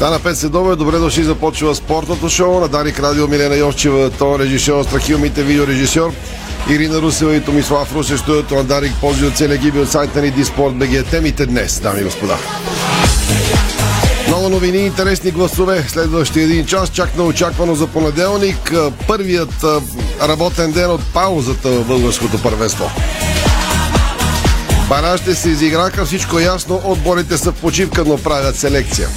Стана 5 седове, добре дошли, започва спортното шоу на Дарик Радио Милена Йовчева, то режисьор, Страхил Мите, видеорежисьор. Ирина Русева и Томислав Русе, студиото на Дарик, ползи от целия гиби от сайта ни Диспорт БГ. Темите днес, дами и господа. Много новини, интересни гласове. Следващия един час, чак на очаквано за понеделник. Първият работен ден от паузата в българското първенство. Баражите се изиграха, всичко е ясно. Отборите са в почивка, но правят селекция.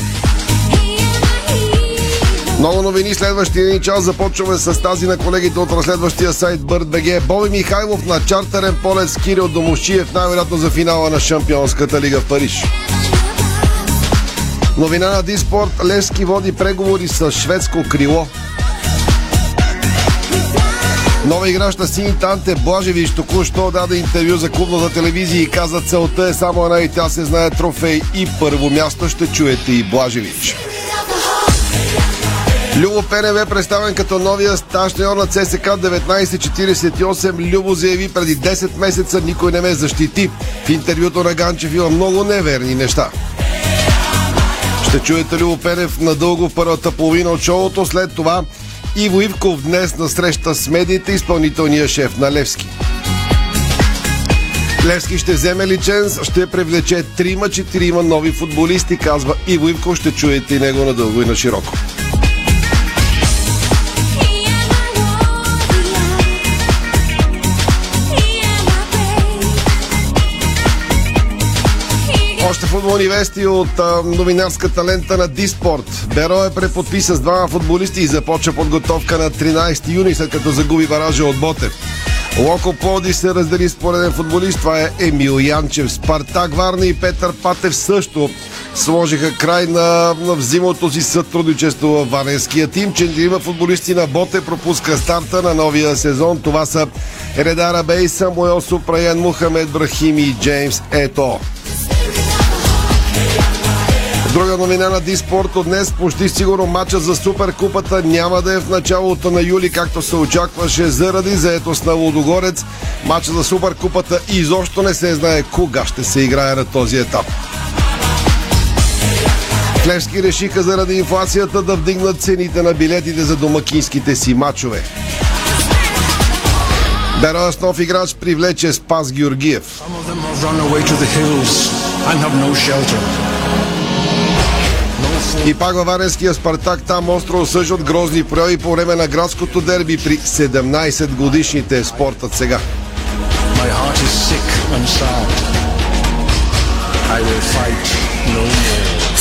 Много новини следващия един час. Започваме с тази на колегите от разследващия сайт BirdBG. Боби Михайлов на чартерен полет с Кирил Домощиев, най-вероятно за финала на Шампионската лига в Париж. Новина на Диспорт. Левски води преговори с шведско крило. Нова играч на сините Анте Блажевич току-що даде интервю за клубната телевизия и каза целта е само една и тя се знае трофей и първо място ще чуете и Блажевич. Любо Пенев е представен като новия стаж на ЦСК 1948. Любо заяви преди 10 месеца никой не ме защити. В интервюто на Ганчев има много неверни неща. Ще чуете Любо Пенев надълго в първата половина от шоуто. След това Иво Ивков днес на среща с медиите, изпълнителния шеф на Левски. Левски ще вземе лиценз, ще привлече 3-4 нови футболисти, казва Иво Ивков. Ще чуете и него надълго и на широко. Още футболни вести от а, новинарската лента на Диспорт. Беро е преподписа с двама футболисти и започва подготовка на 13 юни, след като загуби баража от Ботев. Локо Плоди се раздели с пореден футболист. Това е Емил Янчев. Спартак Варна и Петър Патев също сложиха край на, на взимото си сътрудничество в Варненския тим. Четирима футболисти на Боте пропуска старта на новия сезон. Това са Редара Бей, Самуел Супраян, Мухамед Брахим и Джеймс Ето. Друга новина на Диспорт от днес. Почти сигурно матча за Суперкупата няма да е в началото на юли, както се очакваше заради заетост на Лудогорец. Матча за Суперкупата изобщо не се знае кога ще се играе на този етап. Клешки решиха заради инфлацията да вдигнат цените на билетите за домакинските си матчове. Берояс нов играч привлече Спас Георгиев. И пак във Варенския Спартак там остро осъждат грозни прояви по време на градското дерби при 17 годишните спортът сега.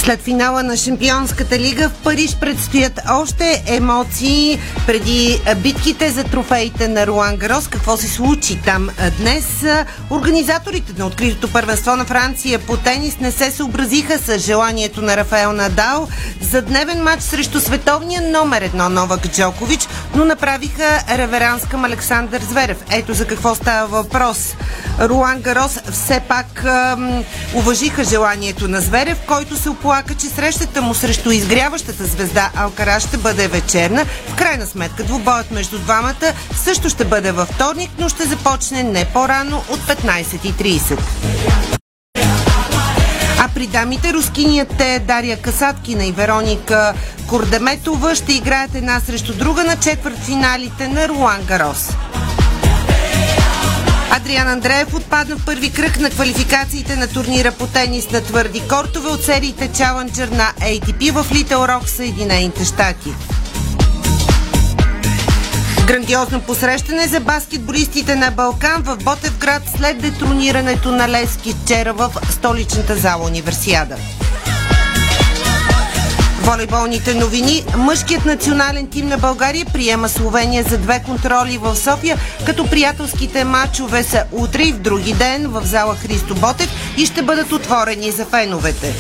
След финала на Шампионската лига в Париж предстоят още емоции преди битките за трофеите на Руан Гарос. Какво се случи там днес? Организаторите на откритото първенство на Франция по тенис не се съобразиха с желанието на Рафаел Надал за дневен матч срещу световния номер едно Новак Джокович, но направиха реверанс към Александър Зверев. Ето за какво става въпрос. Руан Гарос все пак ам, уважиха желанието на Зверев, който се оплака, че срещата му срещу изгряващата звезда Алкара ще бъде вечерна. В крайна сметка двубоят между двамата също ще бъде във вторник, но ще започне не по-рано от 15.30. А при дамите рускинията Дария Касаткина и Вероника Кордеметова ще играят една срещу друга на четвъртфиналите на Руан Гарос. Адриан Андреев отпадна в първи кръг на квалификациите на турнира по тенис на твърди кортове от сериите Challenger на ATP в Литл Рок, Съединените щати. Грандиозно посрещане за баскетболистите на Балкан в Ботевград след детронирането на Лески вчера в столичната зала Универсиада. Волейболните новини. Мъжкият национален тим на България приема Словения за две контроли в София, като приятелските матчове са утре и в други ден в зала Христо Ботев и ще бъдат отворени за феновете.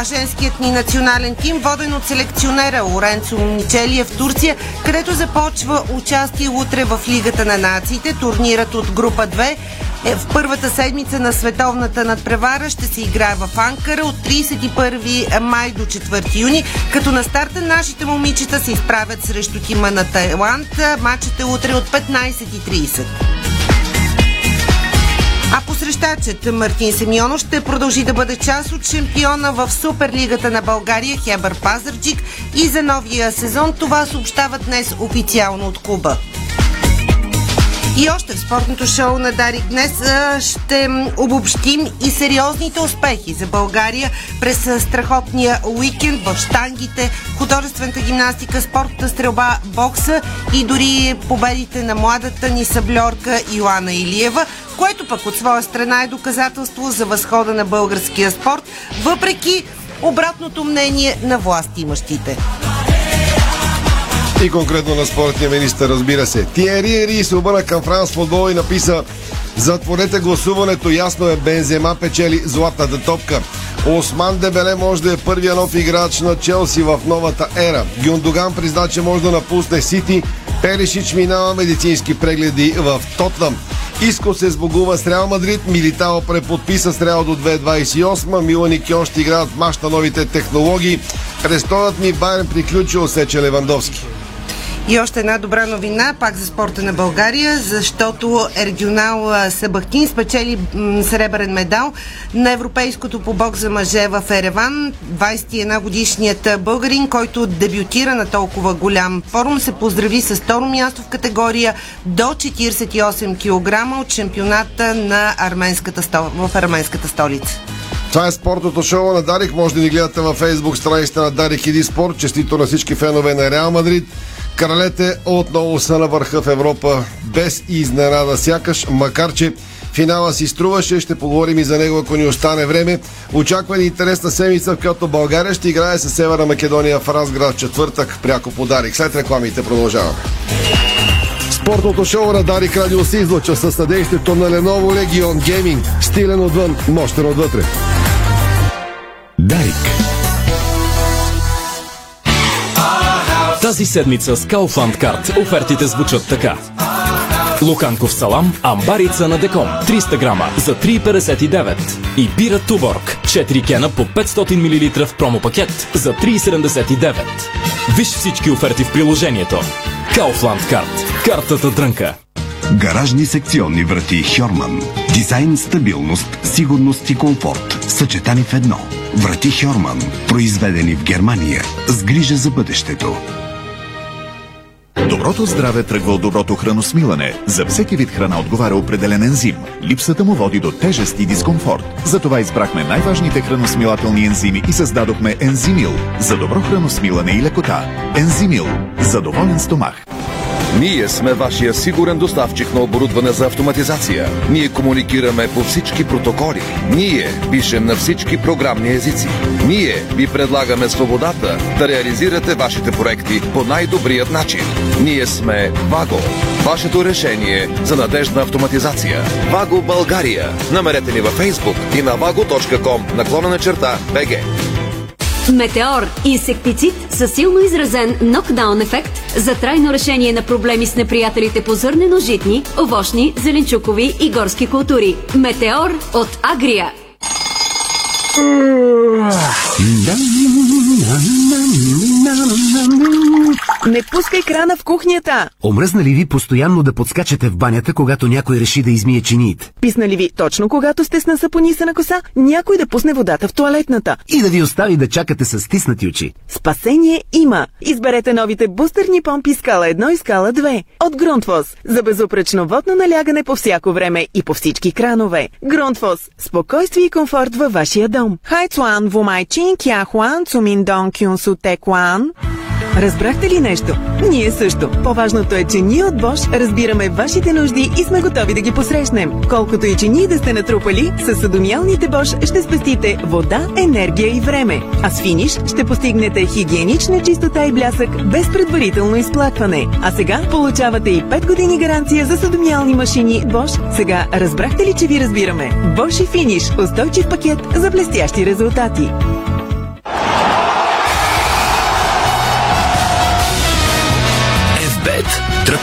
А женският ни национален тим, воден от селекционера Лоренцо Мичели е в Турция, където започва участие утре в Лигата на нациите. Турнирът от група 2 е в първата седмица на световната надпревара ще се играе в Анкара от 31 май до 4 юни, като на старта нашите момичета се изправят срещу тима на Тайланд. Матчът е утре от 15.30. А посрещачът Мартин Семионов ще продължи да бъде част от шампиона в Суперлигата на България Хебър Пазарджик и за новия сезон това съобщават днес официално от клуба. И още в спортното шоу на Дарик днес ще обобщим и сериозните успехи за България през страхотния уикенд в штангите, художествената гимнастика, спортната стрелба, бокса и дори победите на младата ни сабльорка Йоанна Илиева, което пък от своя страна е доказателство за възхода на българския спорт, въпреки обратното мнение на властимащите. И конкретно на спортния министр, разбира се. Тиери Ери се обърна към Франс футбол и написа Затворете гласуването, ясно е, Бензема печели златната топка. Осман Дебеле може да е първия нов играч на Челси в новата ера. Гюндоган призна, че може да напусне Сити. Перешич минава медицински прегледи в Тотнам. Иско се сбогува с Реал Мадрид, Милитао преподписа с Реал до 2028, Милан и Кьон ще играят в на новите технологии. Престолът ми Байерн приключи, усече Левандовски. И още една добра новина, пак за спорта на България, защото регионал Сабахтин спечели сребърен медал на Европейското по бокс за мъже в Ереван. 21 годишният българин, който дебютира на толкова голям форум, се поздрави с второ място в категория до 48 кг от шампионата на арменската, в арменската столица. Това е спортното шоу на Дарик. Може да ни гледате във фейсбук страницата на Дарик Иди Спорт. Честито на всички фенове на Реал Мадрид. Кралете отново са на върха в Европа без изненада сякаш, макар че финала си струваше. Ще поговорим и за него, ако ни остане време. Очаква ни интересна седмица, в която България ще играе с Северна Македония в Разград четвъртък. Пряко подарик. След рекламите продължаваме. Спортното шоу на Дарик Радио се излъчва със съдействието на Lenovo Legion Gaming. Стилен отвън, мощен отвътре. Дарик. Тази седмица с Kaufland Card офертите звучат така. Луканков салам, амбарица на Деком 300 грама за 3,59 и бира Туборг 4 кена по 500 мл в промопакет за 3,79. Виж всички оферти в приложението. Kaufland Card. Картата дрънка. Гаражни секционни врати Хьорман. Дизайн, стабилност, сигурност и комфорт. Съчетани в едно. Врати Хьорман. Произведени в Германия. С грижа за бъдещето. Доброто здраве тръгва от доброто храносмилане. За всеки вид храна отговаря определен ензим. Липсата му води до тежест и дискомфорт. Затова избрахме най-важните храносмилателни ензими и създадохме Ензимил за добро храносмилане и лекота. Ензимил. Задоволен стомах. Ние сме вашия сигурен доставчик на оборудване за автоматизация. Ние комуникираме по всички протоколи. Ние пишем на всички програмни езици. Ние ви предлагаме свободата да реализирате вашите проекти по най-добрият начин. Ние сме Ваго. Вашето решение за надежна автоматизация. Ваго България. Намерете ни във Facebook и на vago.com наклона на черта БГ. Метеор – инсектицид със силно изразен нокдаун ефект за трайно решение на проблеми с неприятелите по зърнено-житни, овощни, зеленчукови и горски култури. Метеор от Агрия. Не пускай крана в кухнята! Омръзна ли ви постоянно да подскачате в банята, когато някой реши да измие чиниите? Писна ли ви точно когато сте с насапонисана коса, някой да пусне водата в туалетната? И да ви остави да чакате с стиснати очи? Спасение има! Изберете новите бустерни помпи Скала 1 и Скала 2 от Грунтвоз за безупречно водно налягане по всяко време и по всички кранове. Грунтвоз – спокойствие и комфорт във вашия дом. Хайцуан, Вумайчин, Кяхуан, Цумин Дон Кюн Текуан. Разбрахте ли нещо? Ние също. По-важното е, че ние от Bosch разбираме вашите нужди и сме готови да ги посрещнем. Колкото и че ние да сте натрупали, с съдомиалните Bosch ще спестите вода, енергия и време. А с финиш ще постигнете хигиенична чистота и блясък без предварително изплакване. А сега получавате и 5 години гаранция за съдомиални машини Bosch. Сега разбрахте ли, че ви разбираме? Bosch и финиш. Устойчив пакет за блестящи резултати.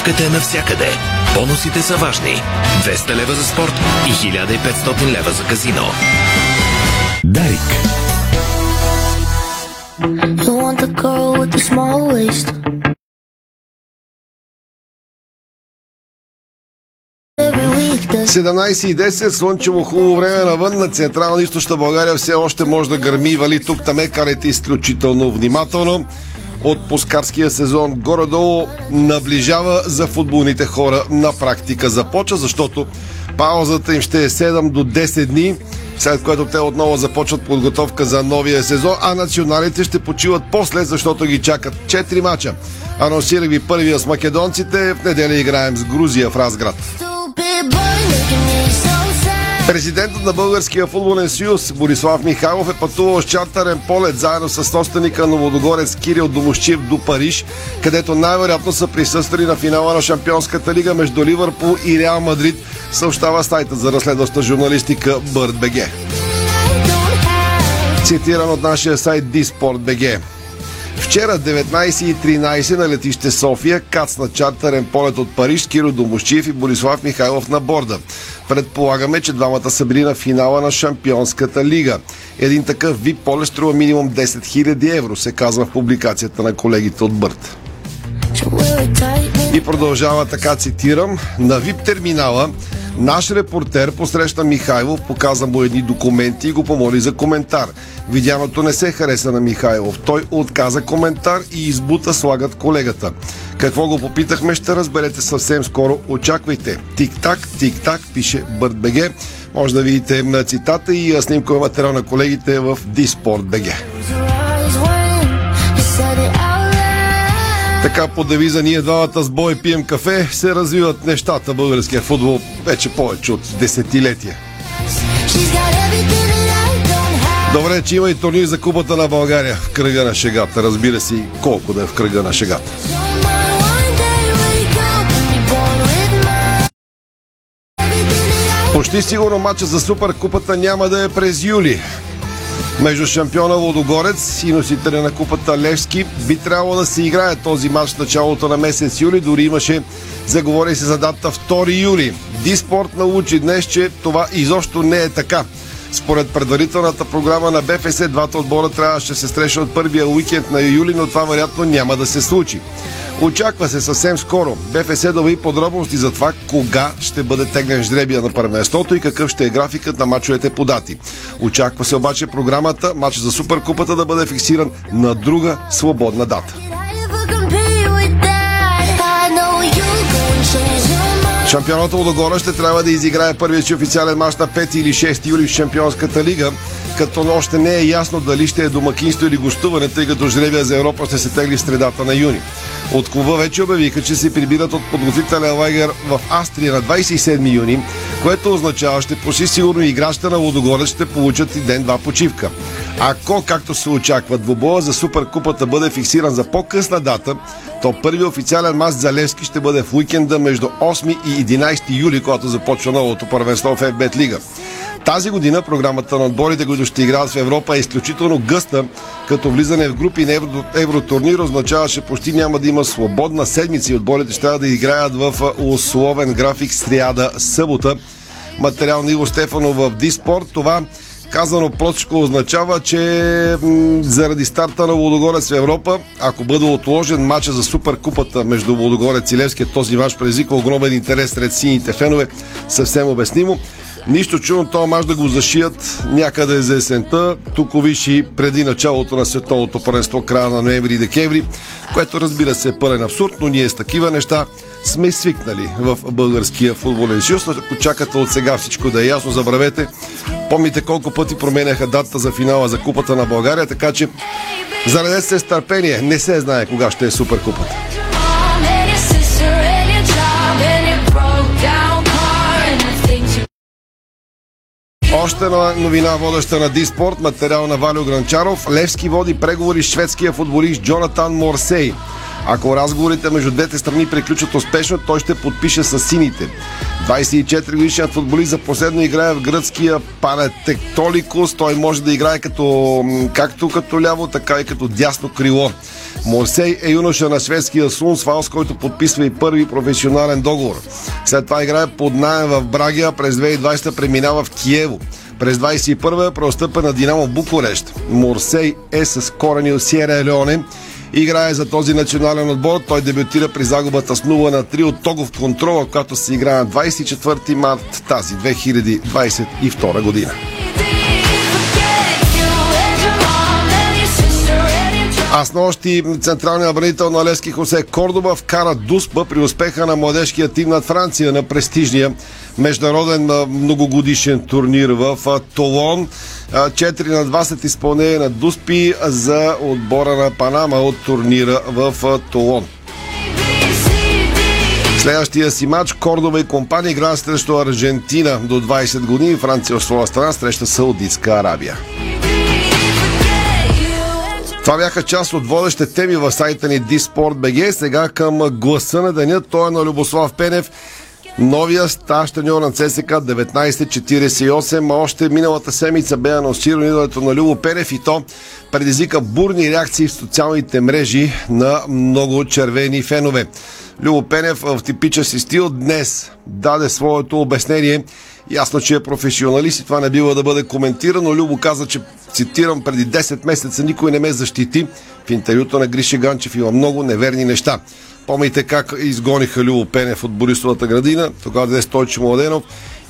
Тръпката е навсякъде. Бонусите са важни. 200 лева за спорт и 1500 лева за казино. Дарик. You want the girl with the small waist. Every week there's 17.10, слънчево хубаво време навън на Централна и Източна България все още може да гърми и вали тук таме, карайте изключително внимателно. Отпускарския сезон горе-долу наближава за футболните хора на практика започва, защото паузата им ще е 7 до 10 дни, след което те отново започват подготовка за новия сезон, а националите ще почиват после, защото ги чакат 4 мача. Анонсирах ви първия с македонците, в неделя играем с Грузия в Разград. Президентът на Българския футболен съюз Борислав Михайлов е пътувал с чартарен полет заедно с собственика на Водогорец Кирил Домощиев до Париж, където най-вероятно са присъствали на финала на Шампионската лига между Ливърпул и Реал Мадрид, съобщава сайта за разследваща журналистика don't have Цитиран от нашия сайт Disport.bg. Вчера 19.13 на летище София кацна чартърен полет от Париж Киро Домощиев и Борислав Михайлов на борда. Предполагаме, че двамата са били на финала на Шампионската лига. Един такъв VIP полет струва минимум 10 000 евро, се казва в публикацията на колегите от Бърт. И продължава така, цитирам, на VIP терминала наш репортер посреща Михайлов, показа му едни документи и го помоли за коментар. Видяното не се хареса на Михайлов. Той отказа коментар и избута слагат колегата. Какво го попитахме, ще разберете съвсем скоро. Очаквайте. Тик-так, тик-так, пише БъртБГ. Може да видите на цитата и а, снимкова материал на колегите в Диспорт.бг. Your Така по девиза ние двамата с бой пием кафе се развиват нещата българския футбол вече повече от десетилетия. Добре, че има и турнир за купата на България в кръга на шегата. Разбира се колко да е в кръга на шегата. Почти сигурно матча за Суперкупата няма да е през юли. Между шампиона Лодогорец и носителя на купата Левски би трябвало да се играе този матч в началото на месец юли. Дори имаше заговори се за дата 2 юли. Диспорт научи днес, че това изобщо не е така. Според предварителната програма на БФС, двата отбора трябваше да се срещнат първия уикенд на юли, но това вероятно няма да се случи. Очаква се съвсем скоро БФС да ви подробности за това кога ще бъде теглен жребия на първенството и какъв ще е графикът на мачовете по дати. Очаква се обаче програмата, матч за Суперкупата да бъде фиксиран на друга свободна дата. Шампионата Лодогора ще трябва да изиграе първият си официален мач на 5 или 6 юли в Шампионската лига, като още не е ясно дали ще е домакинство или гостуване, тъй като жребия за Европа ще се тегли в средата на юни. От клуба вече обявиха, че се прибират от подготвителен лагер в Австрия на 27 юни, което означава, ще почти сигурно играчите на Лодогорец ще получат и ден-два почивка. Ако, както се очаква, двобоя за Суперкупата бъде фиксиран за по-късна дата, то първият официален мач за Левски ще бъде в уикенда между 8 и 11 юли, когато започва новото първенство в FBET Лига. Тази година програмата на отборите, които ще играят в Европа е изключително гъста, като влизане в групи на евро, евротурнир означава, че почти няма да има свободна седмица и отборите ще да играят в условен график сряда, събота. Материал на Иво Стефанов в Диспорт. Това Казано простичко означава, че м, заради старта на Лодогорец в Европа, ако бъде отложен матча за Суперкупата между Лодогорец и Левския, този матч предизвика огромен интерес сред сините фенове, съвсем обяснимо. Нищо чудно този мач да го зашият някъде за есента, тук виши преди началото на световното първенство, края на ноември и декември, което разбира се е пълен абсурд, но ние с такива неща сме свикнали в българския футболен съюз. Ако чакате от сега всичко да е ясно, забравете. Помните колко пъти променяха датата за финала за Купата на България, така че зарадете се с търпение. Не се знае кога ще е Суперкупата. Още една новина, водеща на Диспорт, материал на Валио Гранчаров. Левски води преговори с шведския футболист Джонатан Морсей. Ако разговорите между двете страни приключат успешно, той ще подпише с сините. 24 годишният футболист за последно играе в гръцкия Панетектоликус. Той може да играе като, както като ляво, така и като дясно крило. Морсей е юноша на шведския Сунсвал, с който подписва и първи професионален договор. След това играе под найем в Брагия, през 2020 преминава в Киево. През 21 е преостъпен на Динамо Букурещ. Морсей е с корени от Сиера Леоне. Играе за този национален отбор. Той дебютира при загубата с 0 на 3 от Тогов контрола, която се игра на 24 март тази 2022 година. А с нощи централният бранител на Лески Хосе Кордоба вкара дуспа при успеха на младежкия тим над Франция на престижния международен многогодишен турнир в Толон. А, 4 на 2 след изпълнение на дуспи за отбора на Панама от турнира в Толон. Следващия си матч Кордова и компания играят срещу Аржентина до 20 години. Франция от своя страна среща Саудитска Арабия. Това бяха част от водещите теми в сайта ни Disport.bg. Сега към гласа на деня. Той е на Любослав Пенев. Новия стаж треньор на ЦСК 1948, а още миналата седмица бе анонсирано идването на Любо Пенев и то предизвика бурни реакции в социалните мрежи на много червени фенове. Любо Пенев в типичен си стил днес даде своето обяснение. Ясно, че е професионалист и това не бива да бъде коментирано. Любо каза, че цитирам, преди 10 месеца никой не ме защити. В интервюто на Гриша Ганчев има много неверни неща. Помните как изгониха Любо Пенев от Борисовата градина, тогава даде Стойчо Младенов.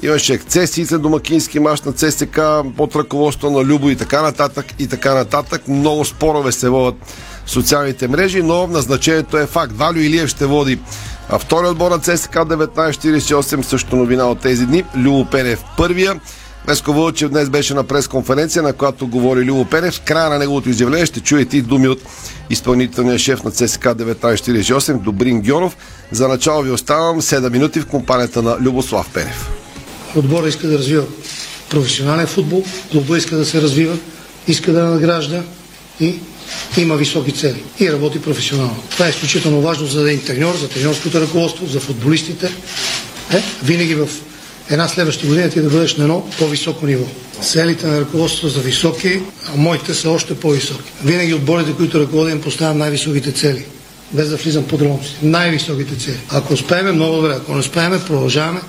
Имаше ексцесии след домакински мач на ЦСК под ръководство на Любо и така нататък и така нататък. Много спорове се водят социалните мрежи, но назначението е факт. Валю Илиев ще води а втори отбор на ЦСК 1948 също новина от тези дни. Любо Пенев първия. Веско Вълчев днес беше на пресконференция, на която говори Любо Пенев. В края на неговото изявление ще чуете и думи от изпълнителния шеф на ЦСК 1948 Добрин Гьонов. За начало ви оставам 7 минути в компанията на Любослав Пенев. Отбора иска да развива професионален футбол, клуба иска да се развива, иска да награжда и има високи цели и работи професионално. Това е изключително важно за един треньор, за треньорското ръководство, за футболистите. Е, винаги в една следваща година ти да бъдеш на едно по-високо ниво. Целите на ръководството са високи, а моите са още по-високи. Винаги отборите, които ръководим, поставям най-високите цели. Без да влизам подробности. Най-високите цели. Ако успеем, много добре. Ако не успеем, продължаваме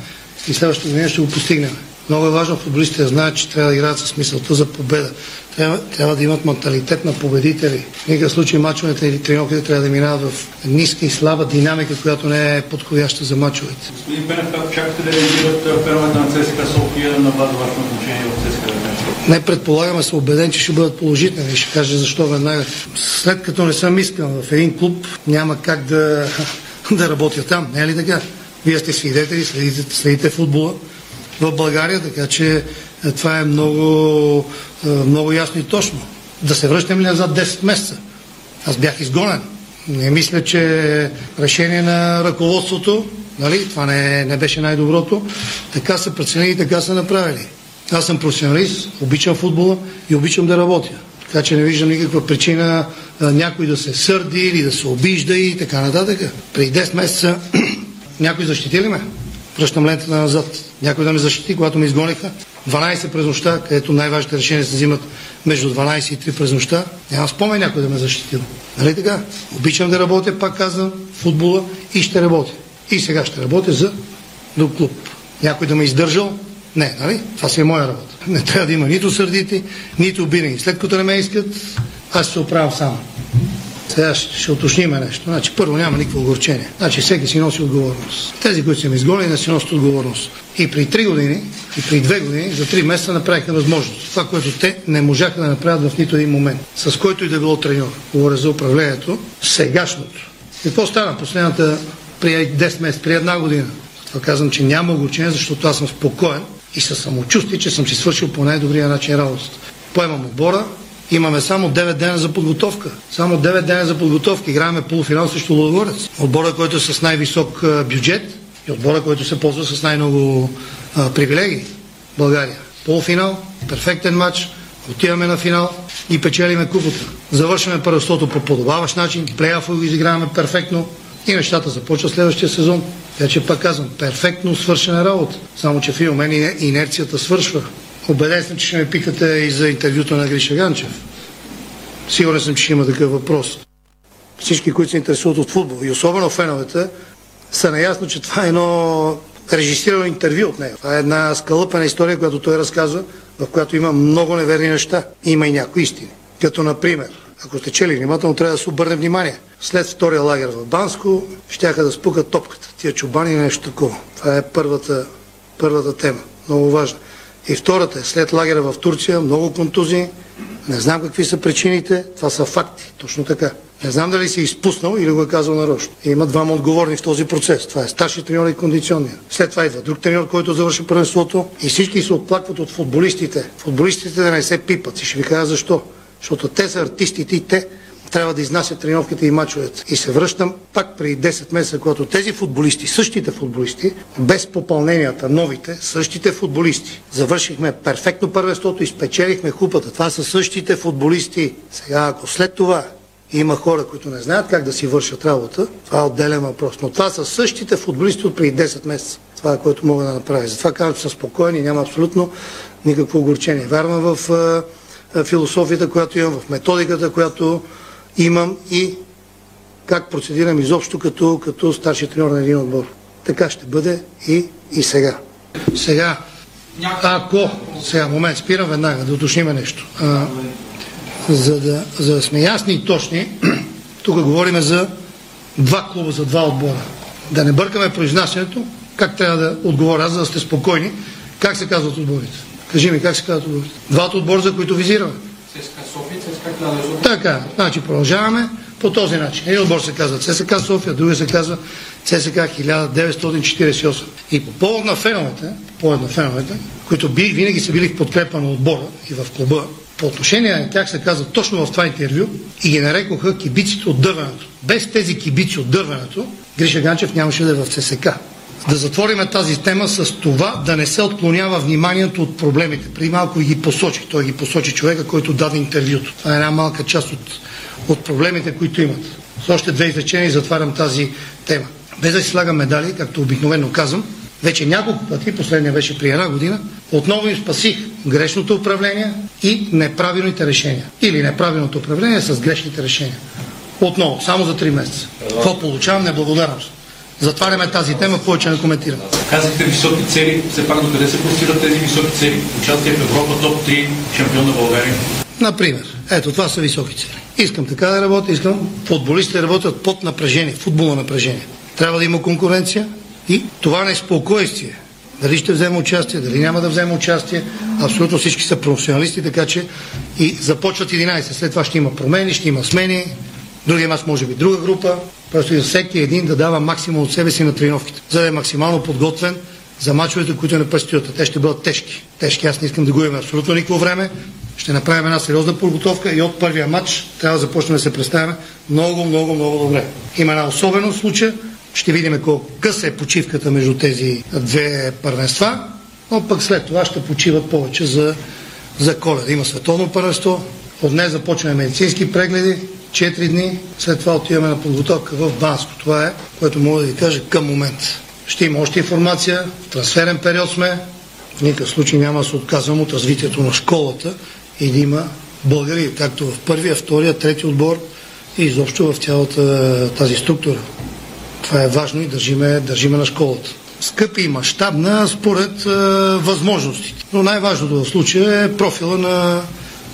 и следващата година ще го постигнем. Много е важно футболистите да знаят, че трябва да играят с мисълта за победа. Трябва, трябва да имат менталитет на победители. В никакъв случай мачовете или тренировките трябва да минават в ниска и слаба динамика, която не е подходяща за мачовете. Господин Пенев, как чакате да реагират феновете на ЦСКА София на база вашето отношение в ЦСКА 19? Не предполагаме, съм убеден, че ще бъдат положителни. Ще кажа защо веднага. След като не съм искан в един клуб, няма как да, да работя там. Не е ли така? Вие сте свидетели, следите, следите футбола в България, така че е, това е много, е, много ясно и точно. Да се връщам ли назад 10 месеца? Аз бях изгонен. Не мисля, че решение на ръководството, нали, това не, не беше най-доброто, така са преценили и така са направили. Аз съм професионалист, обичам футбола и обичам да работя. Така че не виждам никаква причина а, някой да се сърди или да се обижда и така нататък. Преди 10 месеца някой защити ли ме? Връщам лентата назад. Някой да ме защити, когато ме изгониха. 12 през нощта, където най-важните решения се взимат между 12 и 3 през нощта. Няма спомен някой да ме защитил. Нали така? Обичам да работя, пак казвам, футбола и ще работя. И сега ще работя за друг клуб. Някой да ме издържал? Не, нали? Това си е моя работа. Не трябва да има нито сърдити, нито обидени. След като не ме искат, аз се оправям сам. Сега ще, ще уточним нещо. Значи, първо няма никакво огорчение. Значи всеки си носи отговорност. Тези, които са ме изгонили, не си носят отговорност. И при 3 години, и при 2 години, за 3 месеца направиха възможност. Това, което те не можаха да направят в нито един момент. С който и да било треньор. Говоря за управлението. Сегашното. Какво стана последната при 10 месеца, при една година? Това казвам, че няма огорчение, защото аз съм спокоен и със самочувствие, че съм си свършил по най-добрия начин работата. Поемам отбора, Имаме само 9 дена за подготовка. Само 9 дена за подготовка. Играеме полуфинал срещу Лудогорец. Отбора, който е с най-висок бюджет и отбора, който се ползва с най-много привилегии в България. Полуфинал, перфектен матч, Отиваме на финал и печелиме купата. Завършваме първенството по подобаващ начин, плейофа го изиграваме перфектно и нещата започват следващия сезон. Така че пак казвам, перфектно свършена работа. Само, че в един момент ине- инерцията свършва. Обеден съм, че ще ме питате и за интервюто на Гриша Ганчев. Сигурен съм, че ще има такъв въпрос. Всички, които се интересуват от футбол и особено феновете, са наясно, че това е едно режисирано интервю от него. Това е една скалъпена история, която той разказва, в която има много неверни неща. Има и някои истини. Като, например, ако сте чели внимателно, трябва да се обърне внимание. След втория лагер в Банско, щяха да спукат топката. Тия чубани нещо такова. Това е първата, първата тема. Много важна. И втората е след лагера в Турция, много контузии. Не знам какви са причините. Това са факти. Точно така. Не знам дали си изпуснал или го е казал нарочно. Има двама отговорни в този процес. Това е старши треньор и кондиционния. След това идва друг треньор, който завърши първенството и всички се отплакват от футболистите. Футболистите да не се пипат. И ще ви кажа защо. Защото те са артистите и те трябва да изнасят тренировките и мачовете. И се връщам пак преди 10 месеца, когато тези футболисти, същите футболисти, без попълненията, новите, същите футболисти, завършихме перфектно първенството и спечелихме купата. Това са същите футболисти. Сега, ако след това има хора, които не знаят как да си вършат работа, това е отделен въпрос. Но това са същите футболисти от преди 10 месеца. Това е което мога да направя. Затова казвам, че съм спокоен и няма абсолютно никакво огорчение. Вярвам в а, а, философията, която имам, в методиката, която имам и как процедирам изобщо като, като старши треньор на един отбор. Така ще бъде и, и сега. Сега, ако, сега момент, спирам веднага да уточним нещо. А, за, да, за да сме ясни и точни, тук говорим за два клуба, за два отбора. Да не бъркаме произнасянето, как трябва да отговоря за да сте спокойни. Как се казват отборите? Кажи ми, как се казват отборите? Двата отбора, за които визираме. Така, значи продължаваме по този начин. Един отбор се казва ЦСК София, другия се казва ЦСК 1948. И по повод на феновете, по повод на феновете, които би, винаги са били в подкрепа на отбора и в клуба, по отношение на тях се казва точно в това интервю и ги нарекоха кибиците от дървенето. Без тези кибици от дървенето, Гриша Ганчев нямаше да е в ЦСК. Да затвориме тази тема с това да не се отклонява вниманието от проблемите. Преди малко ги посочи. Той ги посочи човека, който даде интервюто. Това е една малка част от, от проблемите, които имат. С още две изречения затварям тази тема. Без да си слагам медали, както обикновено казвам, вече няколко пъти, последния беше при една година, отново им спасих грешното управление и неправилните решения. Или неправилното управление с грешните решения. Отново, само за 3 месеца. Какво получавам? Неблагодарност. Затваряме тази тема, повече не коментирам. Казахте високи цели, все пак до къде се простират тези високи цели? Участие в Европа, топ 3, шампион на България. Например, ето това са високи цели. Искам така да работя, искам футболистите работят под напрежение, футболно напрежение. Трябва да има конкуренция и това неспокойствие. Дали ще взема участие, дали няма да взема участие. Абсолютно всички са професионалисти, така че и започват 11. След това ще има промени, ще има смени. Другия мач може би друга група. Просто и всеки един да дава максимум от себе си на тренировките, за да е максимално подготвен за мачовете, които не предстоят. Те ще бъдат тежки. Тежки, аз не искам да губим абсолютно никакво време. Ще направим една сериозна подготовка и от първия матч трябва да започнем да се представяме много, много, много добре. Има една особеност в случая. Ще видим колко къса е почивката между тези две първенства, но пък след това ще почиват повече за, за коледа. Има световно първенство. От днес започваме медицински прегледи, 4 дни, след това отиваме на подготовка в Банско. Това е, което мога да ви кажа към момента. Ще има още информация, в трансферен период сме, в никакъв случай няма да се отказвам от развитието на школата и да има българи, както в първия, втория, трети отбор и изобщо в цялата тази структура. Това е важно и държиме, държиме на школата. Скъпи и мащабна според е, възможностите. Но най-важното в случая е профила на,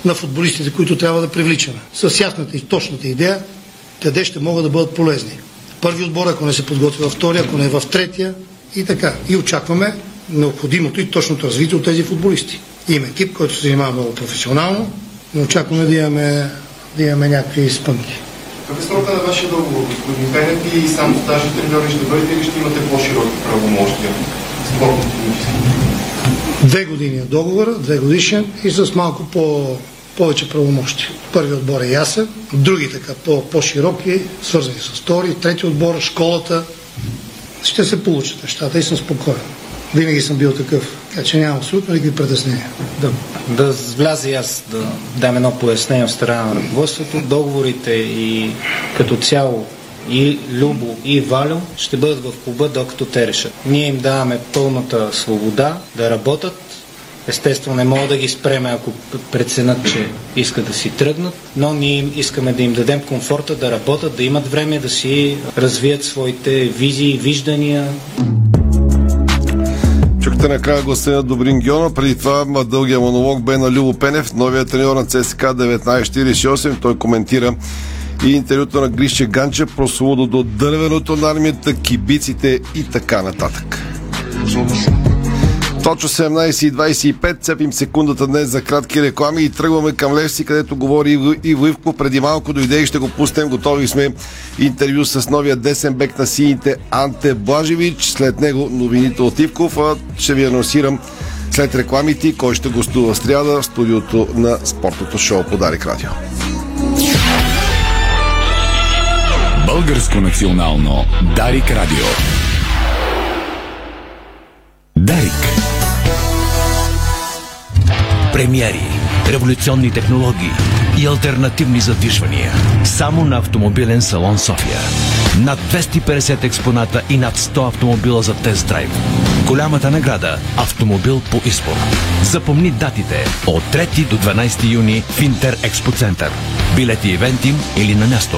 на футболистите, които трябва да привличаме. С ясната и точната идея къде ще могат да бъдат полезни. Първи отбор, ако не се подготви във втория, ако не е в третия и така. И очакваме необходимото и точното развитие от тези футболисти. Има екип, който се занимава много професионално, но очакваме да имаме, да имаме някакви спънки. Какъв е срока на вашия договор, господин Пенев и само старши треньори ще бъдете или ще имате по-широки правомощия? Спортно-технически. Две години договора, две годишен и с малко по, повече правомощи. Първи отбор е ясен, други така по, по-широки, свързани с втори, трети отбор, школата. Ще се получат нещата и съм спокоен. Винаги съм бил такъв. Така че няма абсолютно никакви притеснения. Да, да вляза и аз да дам едно пояснение от страна на ръководството. Договорите и като цяло и Любо и Валю ще бъдат в клуба, докато те решат. Ние им даваме пълната свобода да работят. Естествено, не мога да ги спреме, ако преценят, че искат да си тръгнат, но ние искаме да им дадем комфорта да работят, да имат време да си развият своите визии, виждания, Чухте накрая гласа на Добрин Гиона. Преди това дългия монолог бе на Любо Пенев, новия треньор на ЦСК 1948. Той коментира и интервюто на Грише Ганче, прословото до дървеното на армията, кибиците и така нататък. Точно 17.25, цепим секундата днес за кратки реклами и тръгваме към Левси, където говори Иво Ивков. Преди малко дойде и ще го пуснем. Готови сме интервю с новия десен бек на сините Анте Блажевич. След него новините от Ивков. Ще ви анонсирам след рекламите кой ще гостува в сряда в студиото на спортното шоу Подарик Радио. Българско национално Дарик Радио. Дарик. Премиери, революционни технологии и альтернативни задвижвания. Само на автомобилен салон София. Над 250 експоната и над 100 автомобила за тест драйв. Голямата награда – автомобил по избор. Запомни датите от 3 до 12 юни в Интер Експо Център. Билети Ивентим или на място.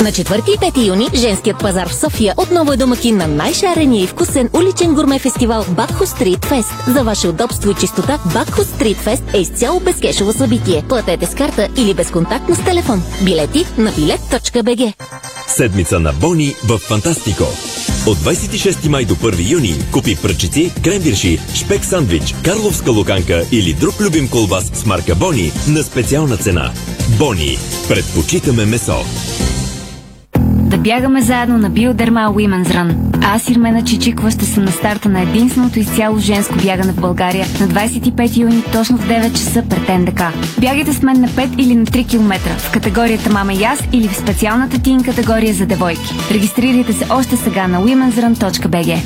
На 4 и 5 юни женският пазар в София отново е домакин на най-шарения и вкусен уличен гурме фестивал Бакхо Стрит Фест. За ваше удобство и чистота Бакхо Стрит Фест е изцяло безкешово събитие. Платете с карта или безконтактно с телефон. Билети на билет.бг Седмица на Бони в Фантастико. От 26 май до 1 юни купи пръчици, кремвирши, шпек сандвич, карловска луканка или друг любим колбас с марка Бони на специална цена. Бони. Предпочитаме месо. Бягаме заедно на Биодерма Women's Run. Аз, Ирмена Чичикова, ще съм на старта на единственото изцяло женско бягане в България на 25 юни, точно в 9 часа пред НДК. Бягайте с мен на 5 или на 3 км в категорията Мама и аз или в специалната тин категория за девойки. Регистрирайте се още сега на womensrun.bg.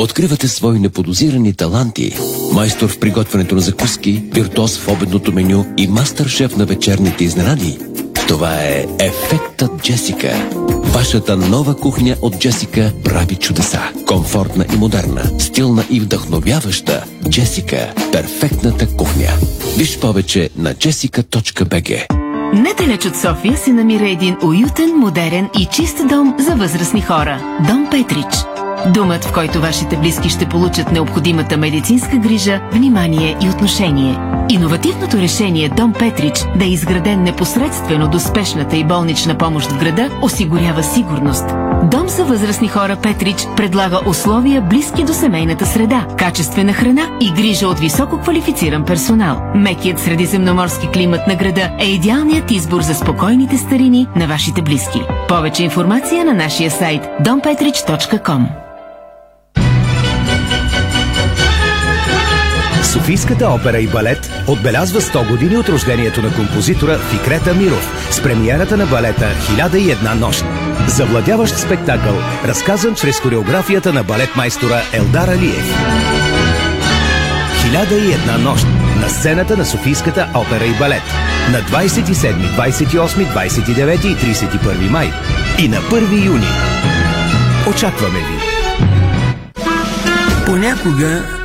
Откривате свои неподозирани таланти. Майстор в приготвянето на закуски, виртуоз в обедното меню и мастър-шеф на вечерните изненади. Това е Ефектът Джесика. Вашата нова кухня от Джесика прави чудеса. Комфортна и модерна, стилна и вдъхновяваща. Джесика – перфектната кухня. Виж повече на jessica.bg Недалеч от София се намира един уютен, модерен и чист дом за възрастни хора. Дом Петрич. Домът, в който вашите близки ще получат необходимата медицинска грижа, внимание и отношение. Иновативното решение Дом Петрич да е изграден непосредствено до спешната и болнична помощ в града осигурява сигурност. Дом за възрастни хора Петрич предлага условия близки до семейната среда, качествена храна и грижа от високо квалифициран персонал. Мекият средиземноморски климат на града е идеалният избор за спокойните старини на вашите близки. Повече информация на нашия сайт dompetrich.com Софийската опера и балет отбелязва 100 години от рождението на композитора Фикрета Миров с премиерата на балета «1001 нощ». Завладяващ спектакъл, разказан чрез хореографията на балетмайстора Елдар Алиев. «1001 нощ» на сцената на Софийската опера и балет на 27, 28, 29 и 31 май и на 1 юни. Очакваме ви! Понякога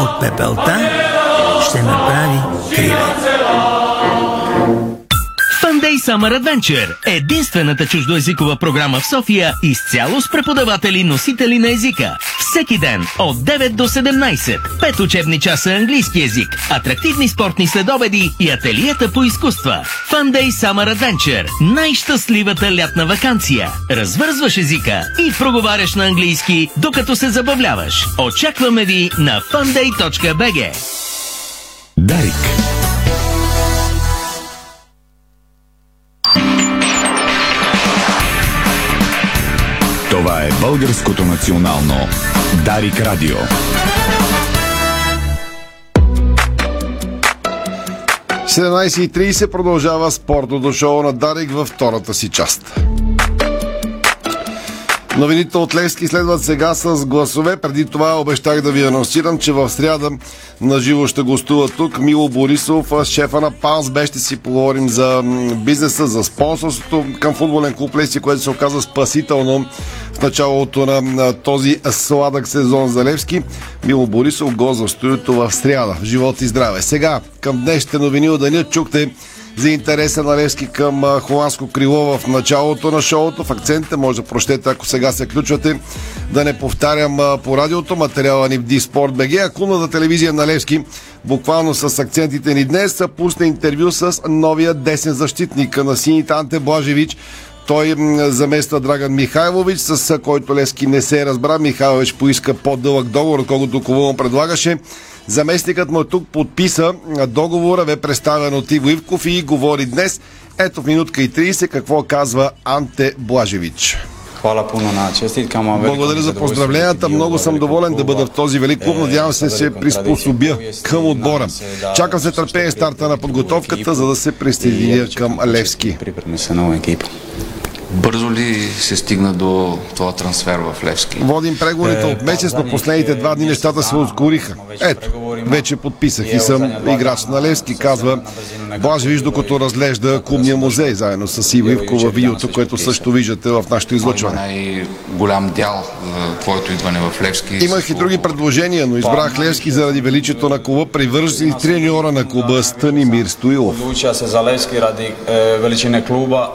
От пепелта ще направи криле. Funday Summer Adventure – единствената чуждоязикова програма в София изцяло с преподаватели носители на езика. Всеки ден от 9 до 17. Пет учебни часа английски език, атрактивни спортни следобеди и ателиета по изкуства. Funday Summer Adventure – най-щастливата лятна вакансия. Развързваш езика и проговаряш на английски, докато се забавляваш. Очакваме ви на funday.bg. Дарик. Това е българското национално Дарик Радио. – 17.30 продължава спортното шоу на Дарик във втората си част. Новините от Левски следват сега с гласове. Преди това обещах да ви анонсирам, че в сряда на живо ще гостува тук Мило Борисов, шефа на Пансбе. Ще си поговорим за бизнеса, за спонсорството към футболен клуб Левски, което се оказа спасително в началото на, на този сладък сезон за Левски. Мило Борисов го за студиото в сряда. Живот и здраве. Сега към днешните новини от деня чухте за интереса на Левски към холандско крило в началото на шоуто. В акцентите може да прощете, ако сега се включвате. Да не повтарям по радиото материала ни в Диспорт БГ. А клубната телевизия на Левски, буквално с акцентите ни днес, пусне интервю с новия десен защитник на сините Анте Блажевич. Той замества Драган Михайлович, с който Левски не се разбра. Михайлович поиска по-дълъг договор, отколкото Ковалон предлагаше. Заместникът му тук подписа договора, бе представен от Иво Ивков и говори днес. Ето в минутка и 30 какво казва Анте Блажевич. Na čestitkama. Veliko mi Благодаря за поздравленията. Много съм доволен да бъда в този велик клуб. Надявам се се приспособя към отбора. Чакам се търпение старта на подготовката, за да се присъединя към Левски. Бързо ли се стигна до това трансфер в Левски? Водим преговорите от месец, но последните два дни нещата се ускориха. Ето, вече подписах и съм играч на Левски, казва Блажевич, докато разглежда клубния музей, заедно с Иво Ивков във видеото, което също виждате в нашето излъчване. най-голям дял за твоето идване в Левски. Имах и други предложения, но избрах Левски заради величието на клуба, привържени треньора на клуба Станимир Стоилов. Odlučio se za Levski radi veličine kluba,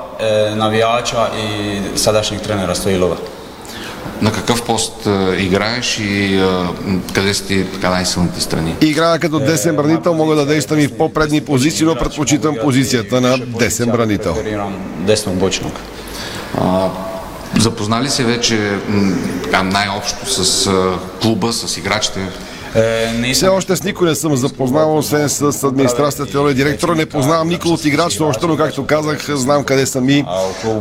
navijača i sadašnjeg trenera Stojilova. На какъв пост а, играеш и а, м, къде са ти така най-силните страни? Играя като десен бранител, мога да действам и в по-предни позиции, но предпочитам позицията на десен бранител. Bočnog. А, запознали се вече най-общо с а, клуба, с играчите? Все още с никой не съм запознавал, освен с администрацията, теория директора. Не познавам никой от играчите, още, но както казах, знам къде са ми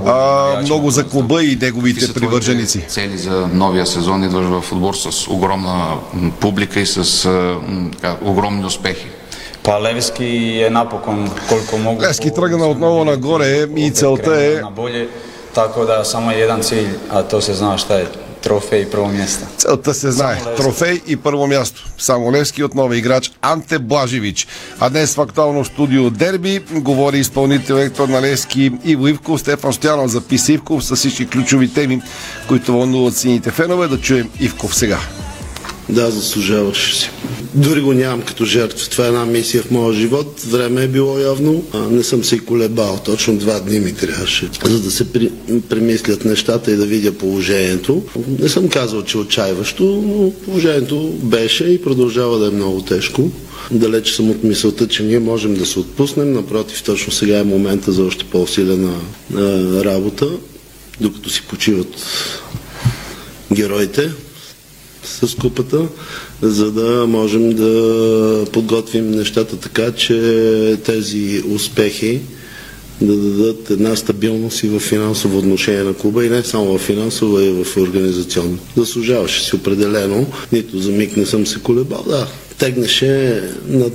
а, много за клуба и неговите привърженици. Цели за новия сезон идваш в отбор с огромна публика и с а, м, така, огромни успехи. Pa Levski je napokon koliko mogu... Левски тръгна отново нагоре и целта е na bolje, tako da samo je jedan cilj, a to se zna šta je trofej i prvo mjesto. Целта се знае. Трофей и първо място. Само Левски отново играч Анте Блажевич. А днес в актуално студио Дерби говори изпълнител директор на Левски Иво Ивков. Стефан Стоянов записа Ивков с всички ключови теми, които вълнуват сините фенове. Да чуем Ивков сега. Да, заслужаваш си. Дори го нямам като жертва. Това е една мисия в моя живот. Време е било явно. А, не съм се и колебал. Точно два дни ми трябваше, за да се при, премислят нещата и да видя положението. Не съм казал, че отчаиващо, но положението беше и продължава да е много тежко. Далеч съм от мисълта, че ние можем да се отпуснем. Напротив, точно сега е момента за още по-усилена работа, докато си почиват героите с купата, за да можем да подготвим нещата така, че тези успехи да дадат една стабилност и в финансово отношение на клуба и не само в финансово, и в организационно. Заслужаваше си определено. Нито за миг не съм се колебал. Да, тегнеше над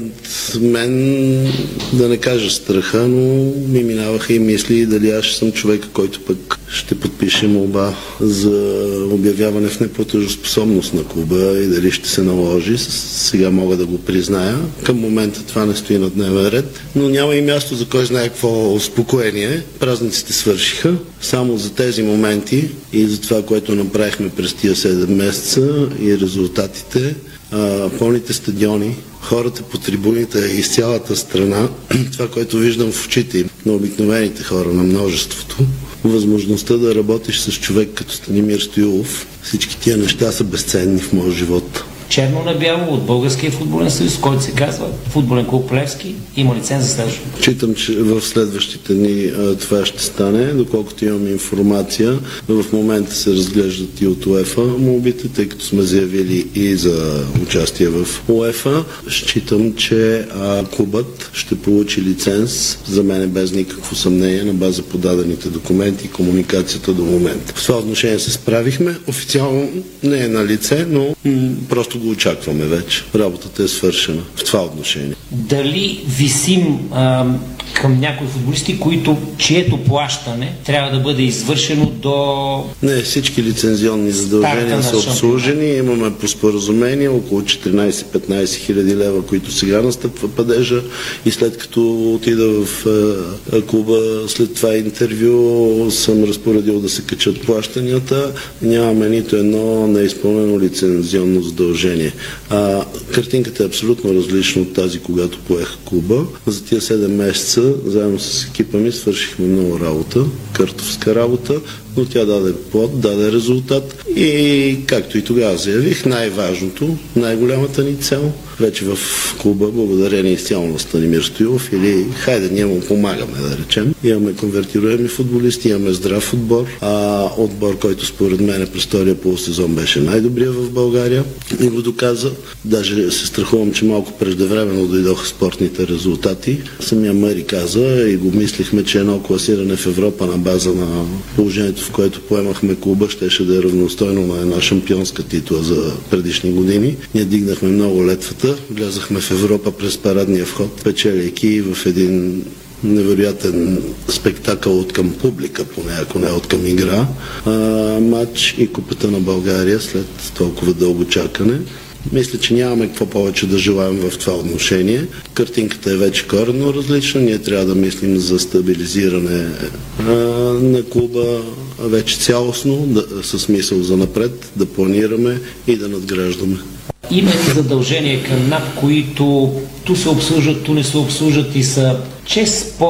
мен, да не кажа страха, но ми минаваха и мисли дали аз съм човек, който пък ще подпише молба за обявяване в неплатежоспособност на клуба и дали ще се наложи. Сега мога да го призная. Към момента това не стои на дневен ред, но няма и място за кой знае какво успокоение. Празниците свършиха. Само за тези моменти и за това, което направихме през тия 7 месеца и резултатите, пълните стадиони, хората по трибуните из цялата страна, това, което виждам в очите на обикновените хора, на множеството, възможността да работиш с човек като Станимир Стоилов, всички тия неща са безценни в моя живот черно на бяло от Българския футболен съюз, който се казва Футболен клуб Плевски. Има лиценз за следващото. Читам, че в следващите дни това ще стане. Доколкото имам информация, в момента се разглеждат и от УЕФА молбите, тъй като сме заявили и за участие в УЕФА. Считам, че клубът ще получи лиценз, за мен е без никакво съмнение, на база подадените документи и комуникацията до момента. В това отношение се справихме. Официално не е на лице, но м- просто го очакваме вече. Работата е свършена в това отношение. Дали висим а, към някои футболисти, които, чието плащане трябва да бъде извършено до... Не, всички лицензионни задължения са обслужени. Имаме по споразумение около 14-15 хиляди лева, които сега настъпва падежа и след като отида в а, клуба след това интервю съм разпоредил да се качат плащанията. Нямаме нито едно неизпълнено лицензионно задължение. А, картинката е абсолютно различна от тази, когато поех клуба. За тия 7 месеца заедно с екипа ми свършихме много работа, картовска работа, но тя даде плод, даде резултат и както и тогава заявих, най-важното, най-голямата ни цел, вече в клуба, благодарение изцяло на Станимир Стоилов или хайде ние му помагаме да речем. Имаме конвертируеми футболисти, имаме здрав отбор, а отбор, който според мен през втория полусезон беше най-добрия в България и го доказа. Даже се страхувам, че малко преждевременно дойдоха спортните резултати. Самия Мари каза и го мислихме, че едно класиране в Европа на база на положението, в което поемахме клуба, щеше да е равностойно на една шампионска титла за предишни години. Ние дигнахме много летвата, влязахме в Европа през парадния вход, печелейки в един невероятен спектакъл от към публика, поне ако не от към игра, а, матч и Купата на България след толкова дълго чакане. Мисля, че нямаме какво повече да желаем в това отношение. Картинката е вече коренно различна. Ние трябва да мислим за стабилизиране а, на клуба вече цялостно, да, с мисъл за напред, да планираме и да надграждаме. Има и задължения към НАП, които ту се обслужват, ту не се обслужват и са чест,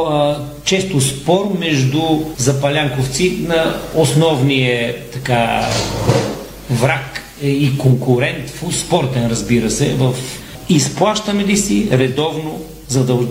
често спор между запалянковци на основния така враг и конкурент, в спортен разбира се, в изплащаме ли си редовно задъл...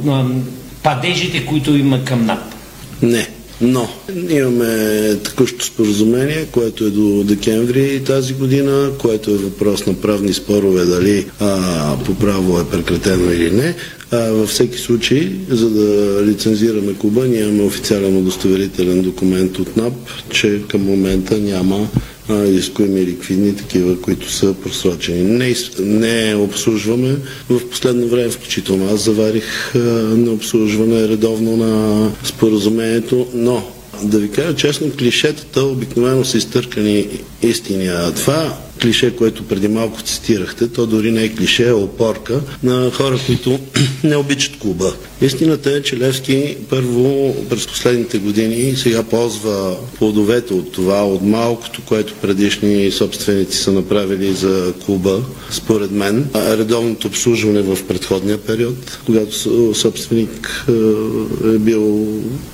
падежите, които има към НАП? Не. Но имаме такъщо споразумение, което е до декември тази година, което е въпрос на правни спорове дали а, по право е прекратено или не. А, във всеки случай, за да лицензираме клуба, ние имаме официален удостоверителен документ от НАП, че към момента няма изискуеми ликвидни такива, които са просрочени. Не, не обслужваме. В последно време, включително аз заварих на обслужване редовно на споразумението, но да ви кажа честно, клишетата обикновено са изтъркани истини. А това клише, което преди малко цитирахте, то дори не е клише, е опорка на хора, които не обичат клуба. Истината е, че Левски първо през последните години сега ползва плодовете от това, от малкото, което предишни собственици са направили за клуба, според мен. Редовното обслужване в предходния период, когато собственик е бил,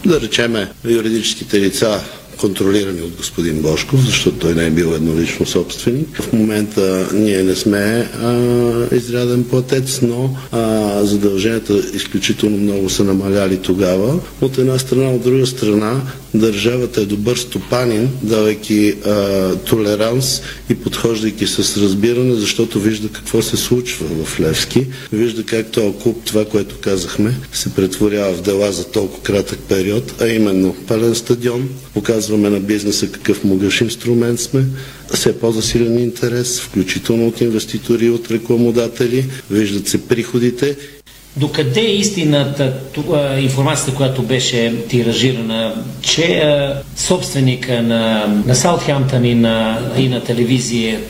да речеме, юридическите лица контролирани от господин Бошков, защото той не е бил еднолично собственик. В момента ние не сме а, изряден платец, но а, задълженията изключително много са намаляли тогава. От една страна, от друга страна, държавата е добър стопанин, давайки а, толеранс и подхождайки с разбиране, защото вижда какво се случва в Левски. Вижда как този клуб, това, което казахме, се претворява в дела за толкова кратък период, а именно пълен стадион, показваме на бизнеса какъв могъж инструмент сме, все по-засилен интерес, включително от инвеститори и от рекламодатели, виждат се приходите Докъде е истината, информацията, която беше тиражирана, че а, собственика на, на Саутхемптън и на, и на телевизия,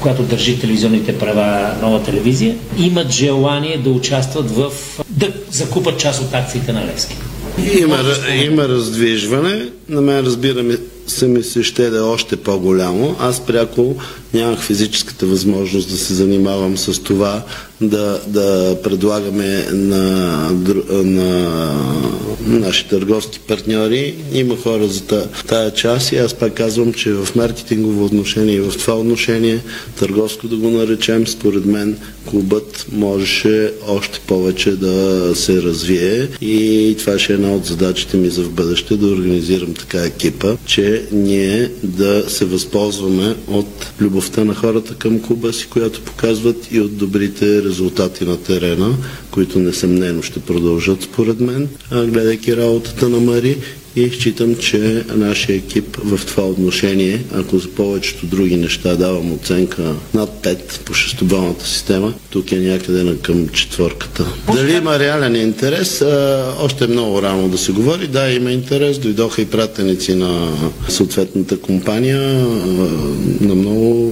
която държи телевизионните права, нова телевизия, имат желание да участват в, да закупат част от акциите на Левски? Има, има раздвижване. На мен разбираме се ми се ще да е още по-голямо. Аз пряко нямах физическата възможност да се занимавам с това, да, да предлагаме на, на наши търговски партньори. Има хора за тая част и аз пак казвам, че в маркетингово отношение и в това отношение, търговско да го наречем, според мен клубът можеше още повече да се развие и това ще е една от задачите ми за в бъдеще да организирам така екипа, че ние да се възползваме от любовта на хората към клуба си, която показват и от добрите резултати на терена, които несъмнено ще продължат според мен, гледайки работата на Мари и считам, че нашия екип в това отношение, ако за повечето други неща давам оценка над 5 по шестобалната система, тук е някъде на към четворката. Дали има реален интерес? А, още е много рано да се говори. Да, има интерес. Дойдоха и пратеници на съответната компания а, на много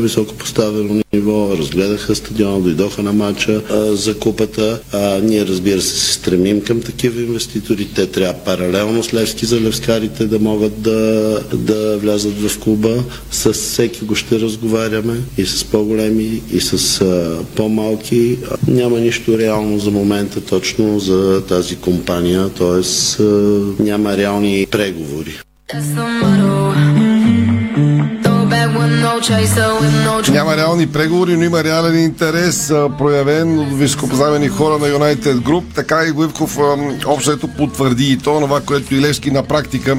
високо поставено ниво, разгледаха стадиона, дойдоха на матча а, за купата. А, ние разбира се се стремим към такива инвеститори. Те трябва паралелно след Левски за левскарите да могат да, да влязат в клуба. С всеки го ще разговаряме и с по-големи, и с а, по-малки. Няма нищо реално за момента точно за тази компания, т.е. няма реални преговори. Няма реални преговори, но има реален интерес, проявен от високопознавени хора на United Group. Така и Гоивков общото потвърди и то, това, което и Левски на практика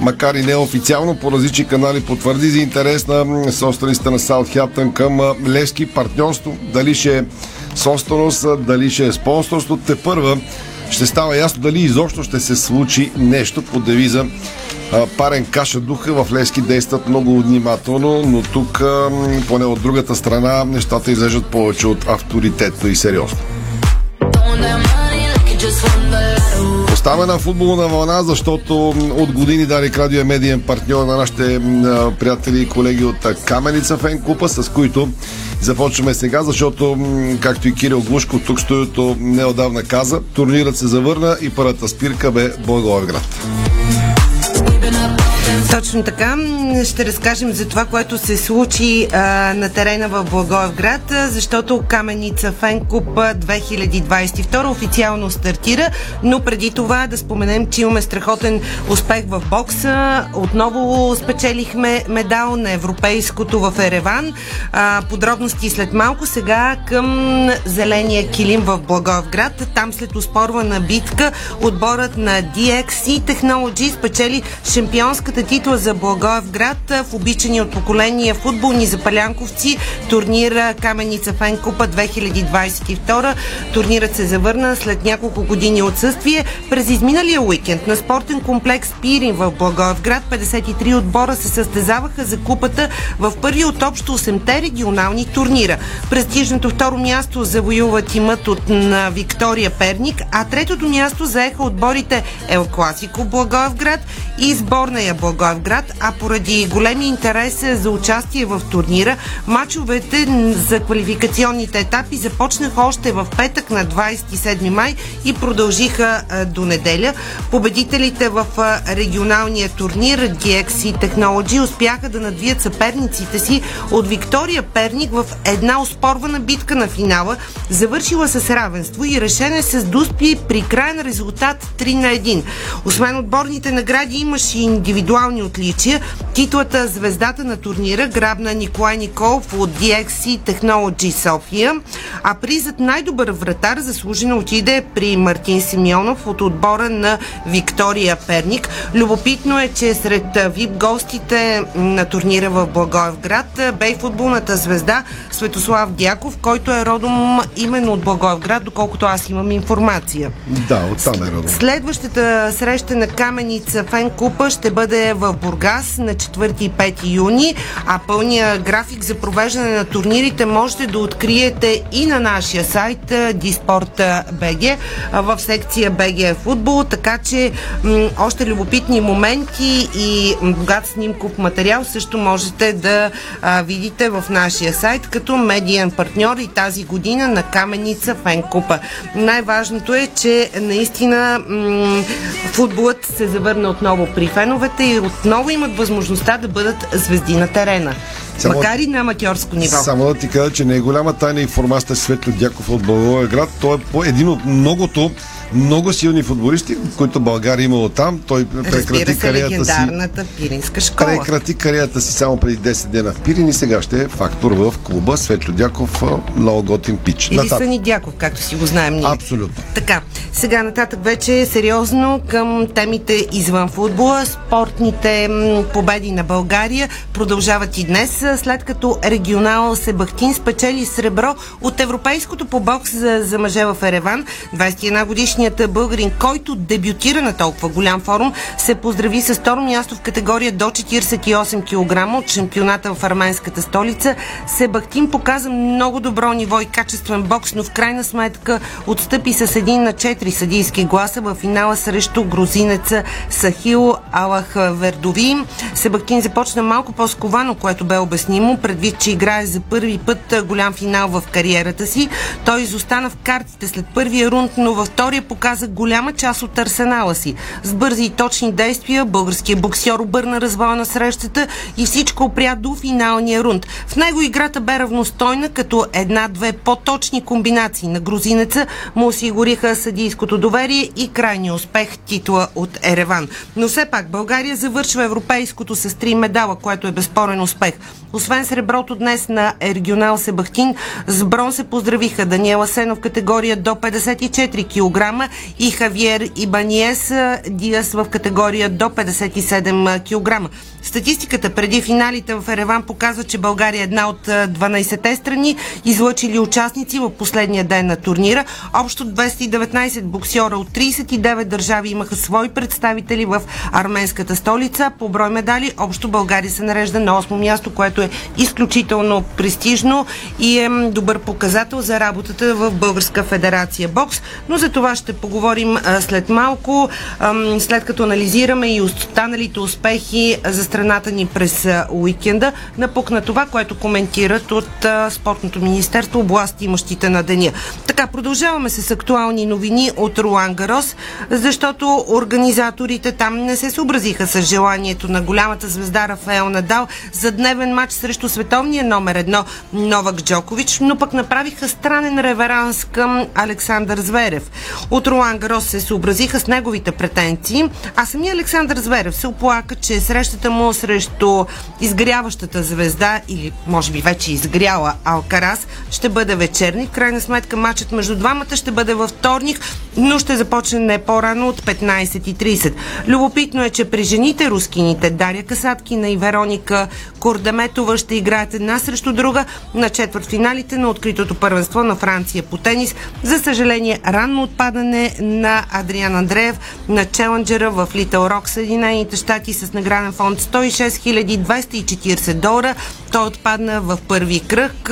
макар и неофициално по различни канали потвърди за интерес на собствениците на Саутхемптън към Левски партньорство. Дали ще е собственост, дали ще е спонсорство, те първа ще става ясно дали изобщо ще се случи нещо по девиза парен каша духа в Лески действат много внимателно, но тук, поне от другата страна, нещата излежат повече от авторитетно и сериозно. Поставена футболна вълна, защото от години Дарик Радио е медиен партньор на нашите приятели и колеги от Каменица Фен Купа, с които започваме сега, защото, както и Кирил Глушко тук студиото неодавна каза, турнирът се завърна и първата спирка бе Благоевград. open up Точно така. Ще разкажем за това, което се случи а, на терена в Благоевград, защото Каменица Фенкуп 2022 официално стартира, но преди това да споменем, че имаме страхотен успех в бокса. Отново спечелихме медал на европейското в Ереван. А, подробности след малко. Сега към зеления килим в Благоевград. Там след успорвана битка отборът на DXC Technology спечели шампионската титла за Благоевград в обичани от поколение футболни запалянковци турнира Каменица Фен Купа 2022. Турнирът се завърна след няколко години отсъствие. През изминалия уикенд на спортен комплекс Пирин в Благоевград 53 отбора се състезаваха за купата в първи от общо 8-те регионални турнира. Престижното второ място завоюва тимът от на Виктория Перник, а третото място заеха отборите Ел Класико Благоевград и сборная Благоевград, а поради големи интерес за участие в турнира, мачовете за квалификационните етапи започнаха още в петък на 27 май и продължиха до неделя. Победителите в регионалния турнир GXC Technology успяха да надвият съперниците си от Виктория Перник в една оспорвана битка на финала, завършила с равенство и решение с дуспи при крайен резултат 3 на 1. Освен отборните награди имаше и индивидуални индивидуални отличия. Титлата Звездата на турнира грабна Николай Николов от DXC Technology София, а призът най-добър вратар заслужено отиде при Мартин Симеонов от отбора на Виктория Перник. Любопитно е, че сред вип гостите на турнира в Благоевград бе и футболната звезда Светослав Дяков, който е родом именно от Благоевград, доколкото аз имам информация. Да, оттам е родом. Следващата среща на Каменица Фен Купа ще бъде в Бургас на 4 и 5 юни, а пълния график за провеждане на турнирите можете да откриете и на нашия сайт Диспорт.bg в секция BG футбол, така че м- още любопитни моменти и богат снимков материал също можете да а, видите в нашия сайт като медиен партньор и тази година на Каменица Фен Купа. Най-важното е, че наистина м- футболът се завърна отново при феновете и отново имат възможността да бъдат звезди на терена. Само- Макар и на аматьорско ниво. Само да ти кажа, че не е голяма тайна информацията Светло Дяков от Благоевград. Той е по един от многото много силни футболисти, които България имало там. Той прекрати се, кариерата си. пиринска школа. Прекрати кариерата си само преди 10 дена в Пирин и сега ще е фактор в клуба Светло Дяков. Много готин пич. Или Нататък. Съни Дяков, както си го знаем ние. Абсолютно. Така, сега нататък вече сериозно към темите извън футбола. Спортните победи на България продължават и днес, а, след като регионал Себахтин спечели сребро от Европейското по бокс за, за мъже в Ереван. 21 годишният българин, който дебютира на толкова голям форум, се поздрави с второ място в категория до 48 кг от шампионата в арменската столица. Себахтин показа много добро ниво и качествен бокс, но в крайна сметка отстъпи с един на 4 съдийски гласа в финала срещу грузинеца Сахил Алах Вердови. Себахтин започна малко по-сковано, което бе обяснимо, предвид, че играе за първи път голям финал в кариерата си. Той изостана в картите след първия рунд, но във втория показа голяма част от арсенала си. С бързи и точни действия българският боксер обърна развоя на срещата и всичко опря до финалния рунд. В него играта бе равностойна, като една-две по-точни комбинации на грузинеца му осигуриха съдийското доверие и крайния успех титла от Ереван. Но все пак България завършва европейското с три медала, което е безспорен успех. Освен среброто днес на регионал Себахтин, с брон се поздравиха Даниела Сено в категория до 54 кг и Хавиер Ибаниес Диас в категория до 57 кг. Статистиката преди финалите в Ереван показва, че България е една от а, 12-те страни, излъчили участници в последния ден на турнира. Общо 219 боксьора от 39 държави имаха свои представители в арменската столица. По брой медали общо България се нарежда на 8 място, което е изключително престижно и е добър показател за работата в Българска федерация бокс. Но за това ще поговорим след малко, след като анализираме и останалите успехи за страната ни през уикенда, напук на това, което коментират от Спортното министерство, области имащите на деня. Така, продължаваме с актуални новини от Руан Гарос, защото организаторите там не се съобразиха с желанието на голямата звезда Рафаел Надал за дневен матч срещу световния номер едно Новак Джокович, но пък направиха странен реверанс към Александър Зверев. От Руан Гарос се съобразиха с неговите претенции, а самия Александър Зверев се оплака, че срещата му срещу изгряващата звезда или може би вече изгряла Алкарас ще бъде вечерни. В крайна сметка матчът между двамата ще бъде във вторник, но ще започне не по-рано от 15.30. Любопитно е, че при жените рускините Дария Касаткина и Вероника Кордаметова ще играят една срещу друга на четвъртфиналите на откритото първенство на Франция по тенис. За съжаление, ранно отпадане на Адриан Андреев на челенджера в Литъл Рок, Съединените щати с награден фонд 106 240 долара. Той отпадна в първи кръг.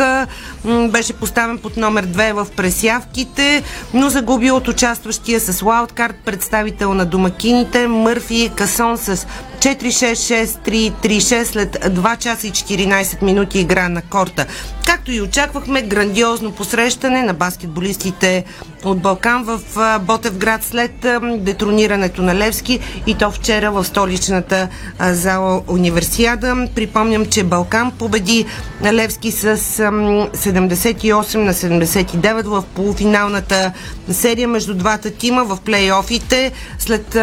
Беше поставен под номер 2 в пресявките, но загуби от участващия с Wildcard представител на домакините Мърфи Касон с 4-6-6-3-3-6 след 2 часа и 14 минути игра на корта. Както и очаквахме, грандиозно посрещане на баскетболистите от Балкан в Ботевград след детронирането на Левски и то вчера в столичната зала Универсиада. Припомням, че Балкан по победи Левски с ам, 78 на 79 в полуфиналната серия между двата тима в плейофите. След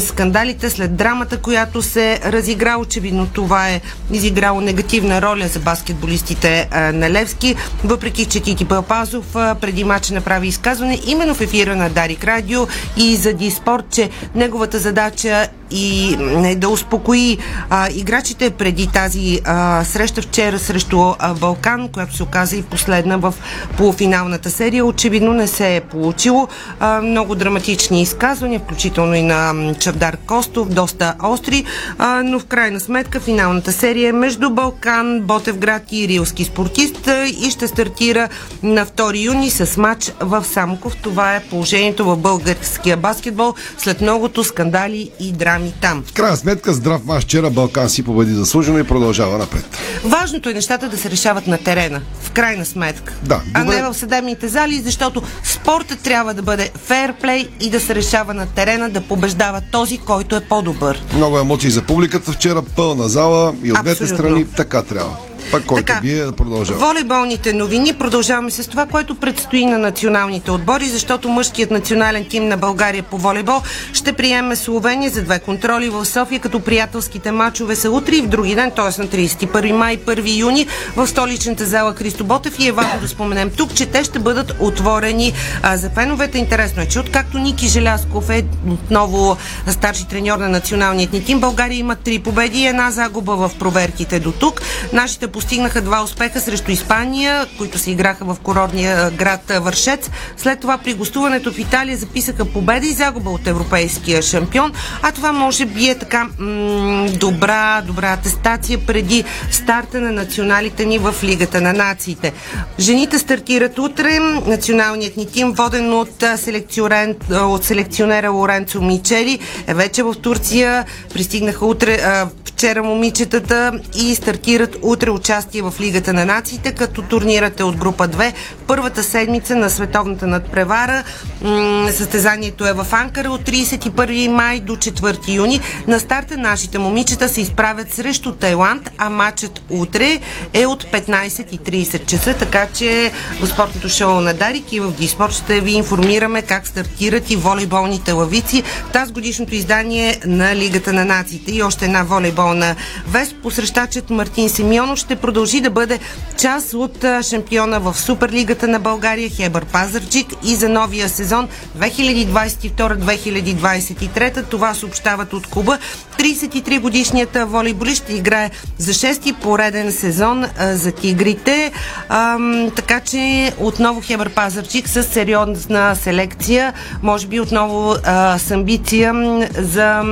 скандалите, след драмата, която се разигра, очевидно това е изиграло негативна роля за баскетболистите на Левски, въпреки че Тити Папазов а, преди матча направи изказване именно в ефира на Дарик Радио и за Диспорт, че неговата задача и да успокои а, играчите преди тази а, среща вчера срещу а, Балкан, която се оказа и последна в полуфиналната серия. Очевидно не се е получило. А, много драматични изказвания, включително и на Чавдар Костов, доста остри, а, но в крайна сметка финалната серия е между Балкан, Ботевград и Рилски спортист а, и ще стартира на 2 юни с матч в Самоков. Това е положението в българския баскетбол след многото скандали и драми там. В крайна сметка здрав мач вчера Балкан си победи заслужено и продължава напред. Важното е нещата да се решават на терена, в крайна сметка. Да, а добре. не в съдебните зали, защото спортът трябва да бъде фейрплей и да се решава на терена, да побеждава този, който е по-добър. Много емоции за публиката вчера, пълна зала и от двете страни така трябва. Пак който Така. бие продължава. Волейболните новини. Продължаваме с това, което предстои на националните отбори, защото мъжкият национален тим на България по волейбол ще приеме Словения за две контроли в София, като приятелските матчове са утре и в други ден, т.е. на 31 май и 1 юни в столичната зала Христо Ботев и е важно да споменем тук, че те ще бъдат отворени а, за феновете. Интересно е, че откакто Ники Желясков е отново старши треньор на националният ни тим, България има три победи и една загуба в проверките до тук. Нашите постигнаха два успеха срещу Испания, които се играха в курорния град Вършец. След това при гостуването в Италия записаха победа и загуба от европейския шампион. А това може би е така м- добра, добра атестация преди старта на националите ни в Лигата на нациите. Жените стартират утре. Националният ни тим, воден от, селекционер, от селекционера Лоренцо Мичели, е вече в Турция. Пристигнаха утре, а, вчера момичетата и стартират утре участие в Лигата на нациите, като турнирът е от група 2. Първата седмица на световната надпревара. М- състезанието е в Анкара от 31 май до 4 юни. На старта нашите момичета се изправят срещу Тайланд, а матчът утре е от 15.30 часа, така че в спортното шоу на Дарик и в Диспорт ще ви информираме как стартират и волейболните лавици. Тази годишното издание на Лигата на нациите и още една волейболна вест. Посрещачът Мартин Симеонов ще продължи да бъде част от шампиона в Суперлигата на България Хебър Пазарчик и за новия сезон 2022-2023. Това съобщават от клуба. 33 годишният волейболист ще играе за 6-ти пореден сезон а, за тигрите. Ам, така че отново Хебър Пазарчик с сериозна селекция. Може би отново а, с амбиция за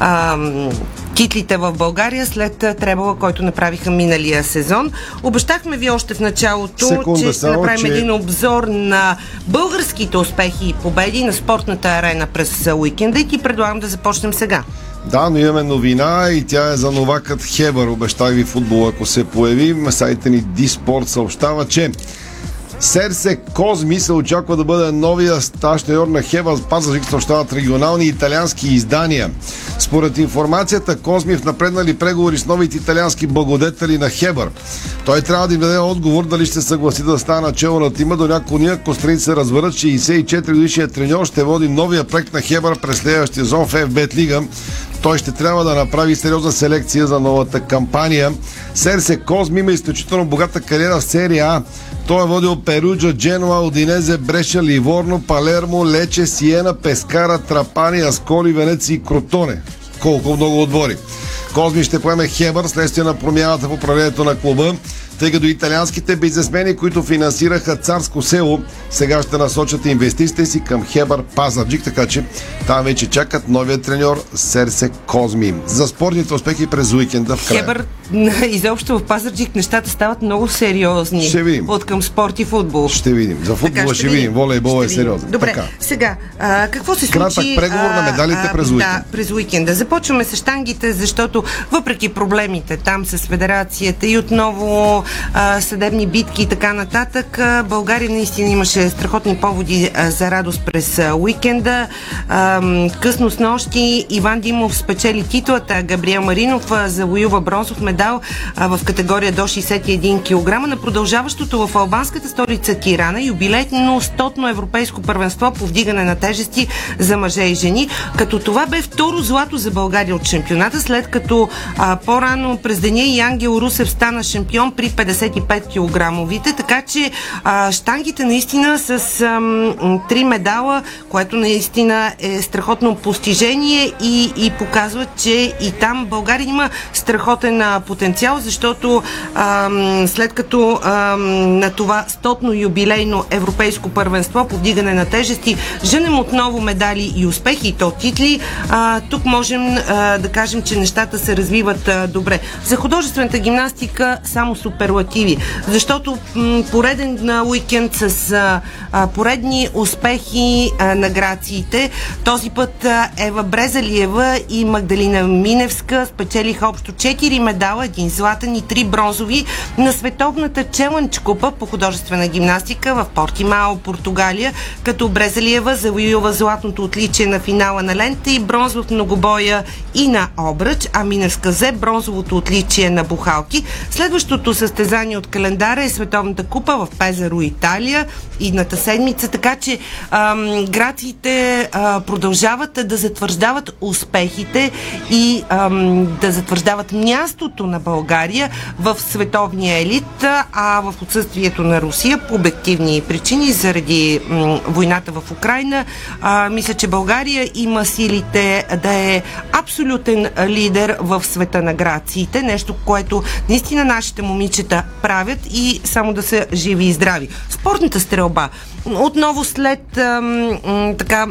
ам, титлите в България след а, требала, който направиха миналия сезон. Обещахме ви още в началото, Секунда че ще направим че- един обзор на българските успехи и победи на спортната арена през а, уикенда и ти предлагам да започнем сега. Да, но имаме новина и тя е за новакът Хебър. Обещах ви футбол, ако се появи. Сайта ни Диспорт съобщава, че Серсе Козми се очаква да бъде новия стаж треньор на Хева Пазарик, съобщават регионални италиански издания. Според информацията, Козми е в напреднали преговори с новите италиански благодетели на Хебър. Той трябва да им даде отговор дали ще съгласи да стане начало на тима до няколко дни, ако страните се разберат, че 64 годишният треньор ще води новия проект на Хебър през следващия сезон в FBET Лига. Той ще трябва да направи сериозна селекция за новата кампания. Серсе Козми има изключително богата кариера в серия А. Той е водил Перуджа, Дженуа, Одинезе, Бреша, Ливорно, Палермо, Лече, Сиена, Пескара, Трапани, Асколи, Венеция и Кротоне. Колко много отбори. Козми ще поеме Хебър следствие на промяната в управлението на клуба, тъй като италианските бизнесмени, които финансираха царско село, сега ще насочат инвестициите си към Хебър Пазарджик, така че там вече чакат новия треньор Серсе Козми. За спортните успехи през уикенда в края. Хебър, изобщо в Пазарджик нещата стават много сериозни. Ще видим. От към спорт и футбол. Ще видим. За футбола Така, ще, видим. Е Ще видим. сериозен. Добре, Така. сега, а, какво се Кратък случи? преговор на медалите през уикенда. Да, през уикенда. Започваме с штангите, защото въпреки проблемите там с федерацията и отново а, съдебни битки и така нататък, а, България наистина имаше страхотни поводи а, за радост през а, уикенда. А, късно с нощи Иван Димов спечели титлата, Габриел Маринов а, завоюва бронзов медал медал а, в категория до 61 кг на продължаващото в албанската столица Тирана юбилейно 100 европейско първенство по вдигане на тежести за мъже и жени, като това бе второ злато за България от шампионата, след като а, по-рано през деня и Ангел Русев стана шампион при 55 кг. Така че а, штангите наистина с ам, три медала, което наистина е страхотно постижение и, и показва, че и там България има страхотен потенциал, защото ам, след като ам, на това стотно юбилейно европейско първенство по вдигане на тежести, женем отново медали и успехи, и то титли, а, тук можем а, да кажем, че нещата се развиват а, добре. За художествената гимнастика само суперлативи, защото м, пореден на уикенд с а, а, поредни успехи а, на грациите. Този път а, Ева Брезалиева и Магдалина Миневска спечелиха общо 4 медала, един златен и 3 бронзови на световната челендж купа по художествена гимнастика в Портимао, Португалия, като Брезалиева завоюва златното отличие на финала на лента и бронзов многобоя и на обръч, а Миневска взе бронзовото отличие на бухалки. Следващото състезание от календара е Световната купа в Пезаро, Италия, идната седмица, така че ам, грациите а, продължават да затвърждават успехите и ам, да затвърждават мястото на България в световния елит, а в отсъствието на Русия по обективни причини заради войната в Украина. А, мисля, че България има силите да е абсолютен лидер в света на грациите, нещо, което наистина нашите момичета правят и само да са живи и здрави. Спортната стрелба. Отново след ам, така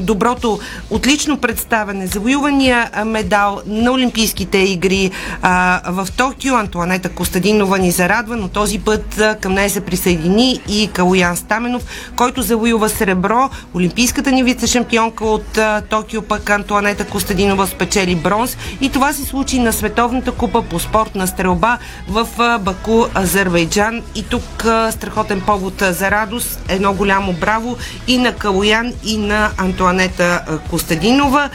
доброто, отлично представяне, завоювания медал на Олимпийските игри а, в Токио, Антуанета Костадинова ни зарадва, но този път към нея се присъедини и Калуян Стаменов, който завоюва сребро. Олимпийската ни вице-шампионка от а, Токио, пък Антуанета Костадинова спечели бронз и това се случи на Световната купа по спортна стрелба в а, Баку, Азербайджан. И тук а, страхотен повод а, за радост. Едно голямо браво и на Калоян, и на Антуанета Костадинова.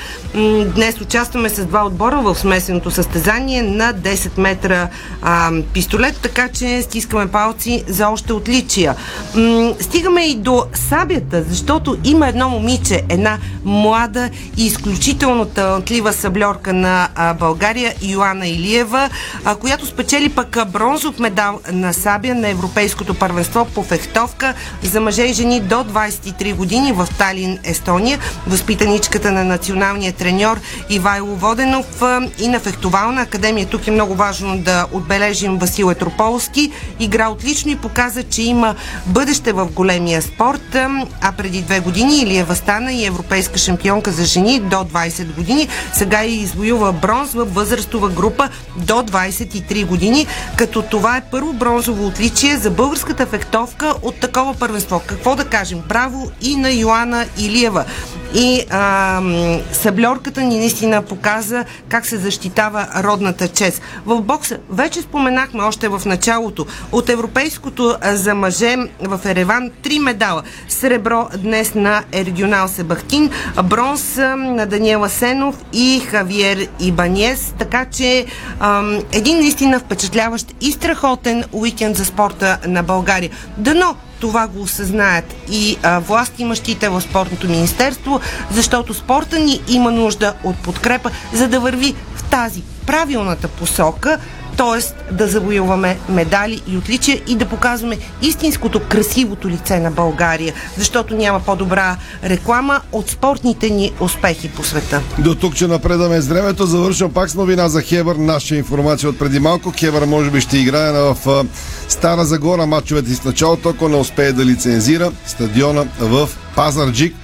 Днес участваме с два отбора в смесеното състезание на 10 метра а, пистолет, така че стискаме палци за още отличия. М, Стигаме и до сабята, защото има едно момиче, една млада и изключително талантлива сабльорка на а, България, Йоанна Илиева, а, която спечели пък бронзов медал на сабя на Европейското първенство по фехтовка за мъже и жени до 23 години в Талин, Естония. Възпитаничката на националния треньор Ивайло Воденов и на фехтовална академия. Тук е много важно да отбележим Васил Етрополски. Игра отлично и показа, че има бъдеще в големия спорт. А, преди две години Илиева стана и европейска шампионка за жени до 20 години. Сега и извоюва бронз в възрастова група до 23 години, като това е първо бронзово отличие за българската фехтовка от такова първенство. Какво да кажем? Браво и на Йоанна Илиева. И а, м, сабльорката ни наистина показа как се защитава родната чест. В бокса вече споменахме още в началото от европейското за мъже в Ереван три медала. Сребро днес на Ергионал Себахтин, бронз на Даниела Сенов и Хавиер Ибаньес. Така че а, един наистина впечатляващ и страхотен уикенд за спорта на България. Дано това го осъзнаят и а, власти имащите в спортното министерство, защото спорта ни има нужда от подкрепа, за да върви в тази правилната посока, т.е. да завоюваме медали и отличия и да показваме истинското красивото лице на България, защото няма по-добра реклама от спортните ни успехи по света. До тук, че напредаме с времето, завършвам пак с новина за Хевър. Наша информация от преди малко. Хевър може би ще играе в Стара Загора матчовете с началото, ако не успее да лицензира стадиона в Пазарджик.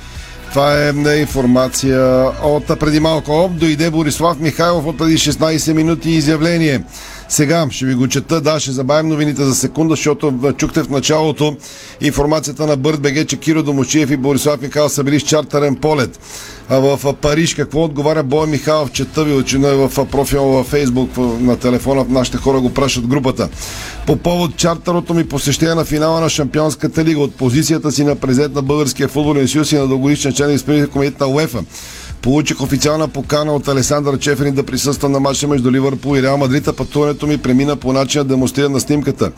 Това е е, информация от преди малко. Дойде Борислав Михайлов от преди 16 минути изявление. Сега ще ви го чета, да, ще забавим новините за секунда, защото в- чухте в началото информацията на Бърт БГ, че Киро Домочиев и Борислав Михайлов са били с чартерен полет. А в Париж какво отговаря Боя Михайлов? Чета ви, очино е в профила във Фейсбук в- на телефона, нашите хора го пращат групата. По повод чартерото ми посещение на финала на Шампионската лига от позицията си на президент на Българския футболен съюз и на дългогодишен член на изпълнителния комитет на УЕФА Получих официална покана от Алесандър Чеферин да присъства на матча между Ливърпул и Реал Мадрид, а пътуването ми премина по начина демонстрира на снимката.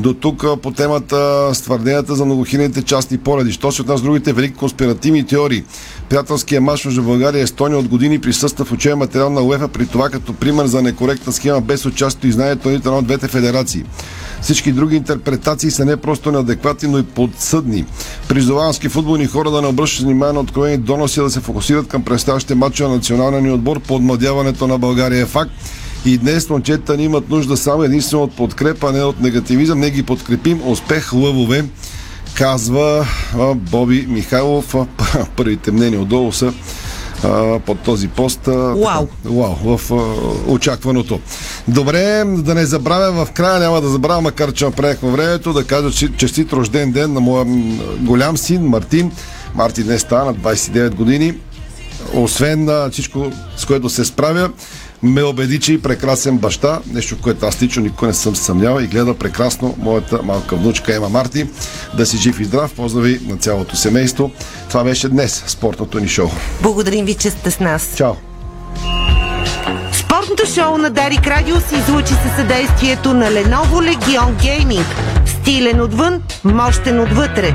До тук по темата с твърденията за многохилядните частни поледи. Що се отнася с другите велики конспиративни теории? Приятелския матч между България и Естония от години присъства в учебен материал на УЕФА, при това като пример за некоректна схема без участието и знанието на от двете федерации. Всички други интерпретации са не просто неадекватни, но и подсъдни. Призовавам ски футболни хора да не обръщат внимание на откровени доноси, да се фокусират към предстоящите матча на националния ни отбор по отмладяването на България е факт. И днес момчета ни имат нужда само единствено от подкрепа, не от негативизъм. Не ги подкрепим. Успех, лъвове, казва Боби Михайлов. Първите мнения отдолу са под този пост. Така, уау, в очакваното. Добре, да не забравя в края, няма да забравя, макар че направихме времето, да кажа че, честит рожден ден на моя голям син Мартин. Мартин днес стана на 29 години. Освен всичко, с което се справя, ме убеди, че и прекрасен баща, нещо в което аз лично никога не съм се съмнявал и гледа прекрасно моята малка внучка Ема Марти. Да си жив и здрав, поздрави на цялото семейство. Това беше днес спортното ни шоу. Благодарим ви, че сте с нас. Чао! Спортното шоу на Дарик Радио се излучи със съдействието на Lenovo Legion Gaming. Стилен отвън, мощен отвътре.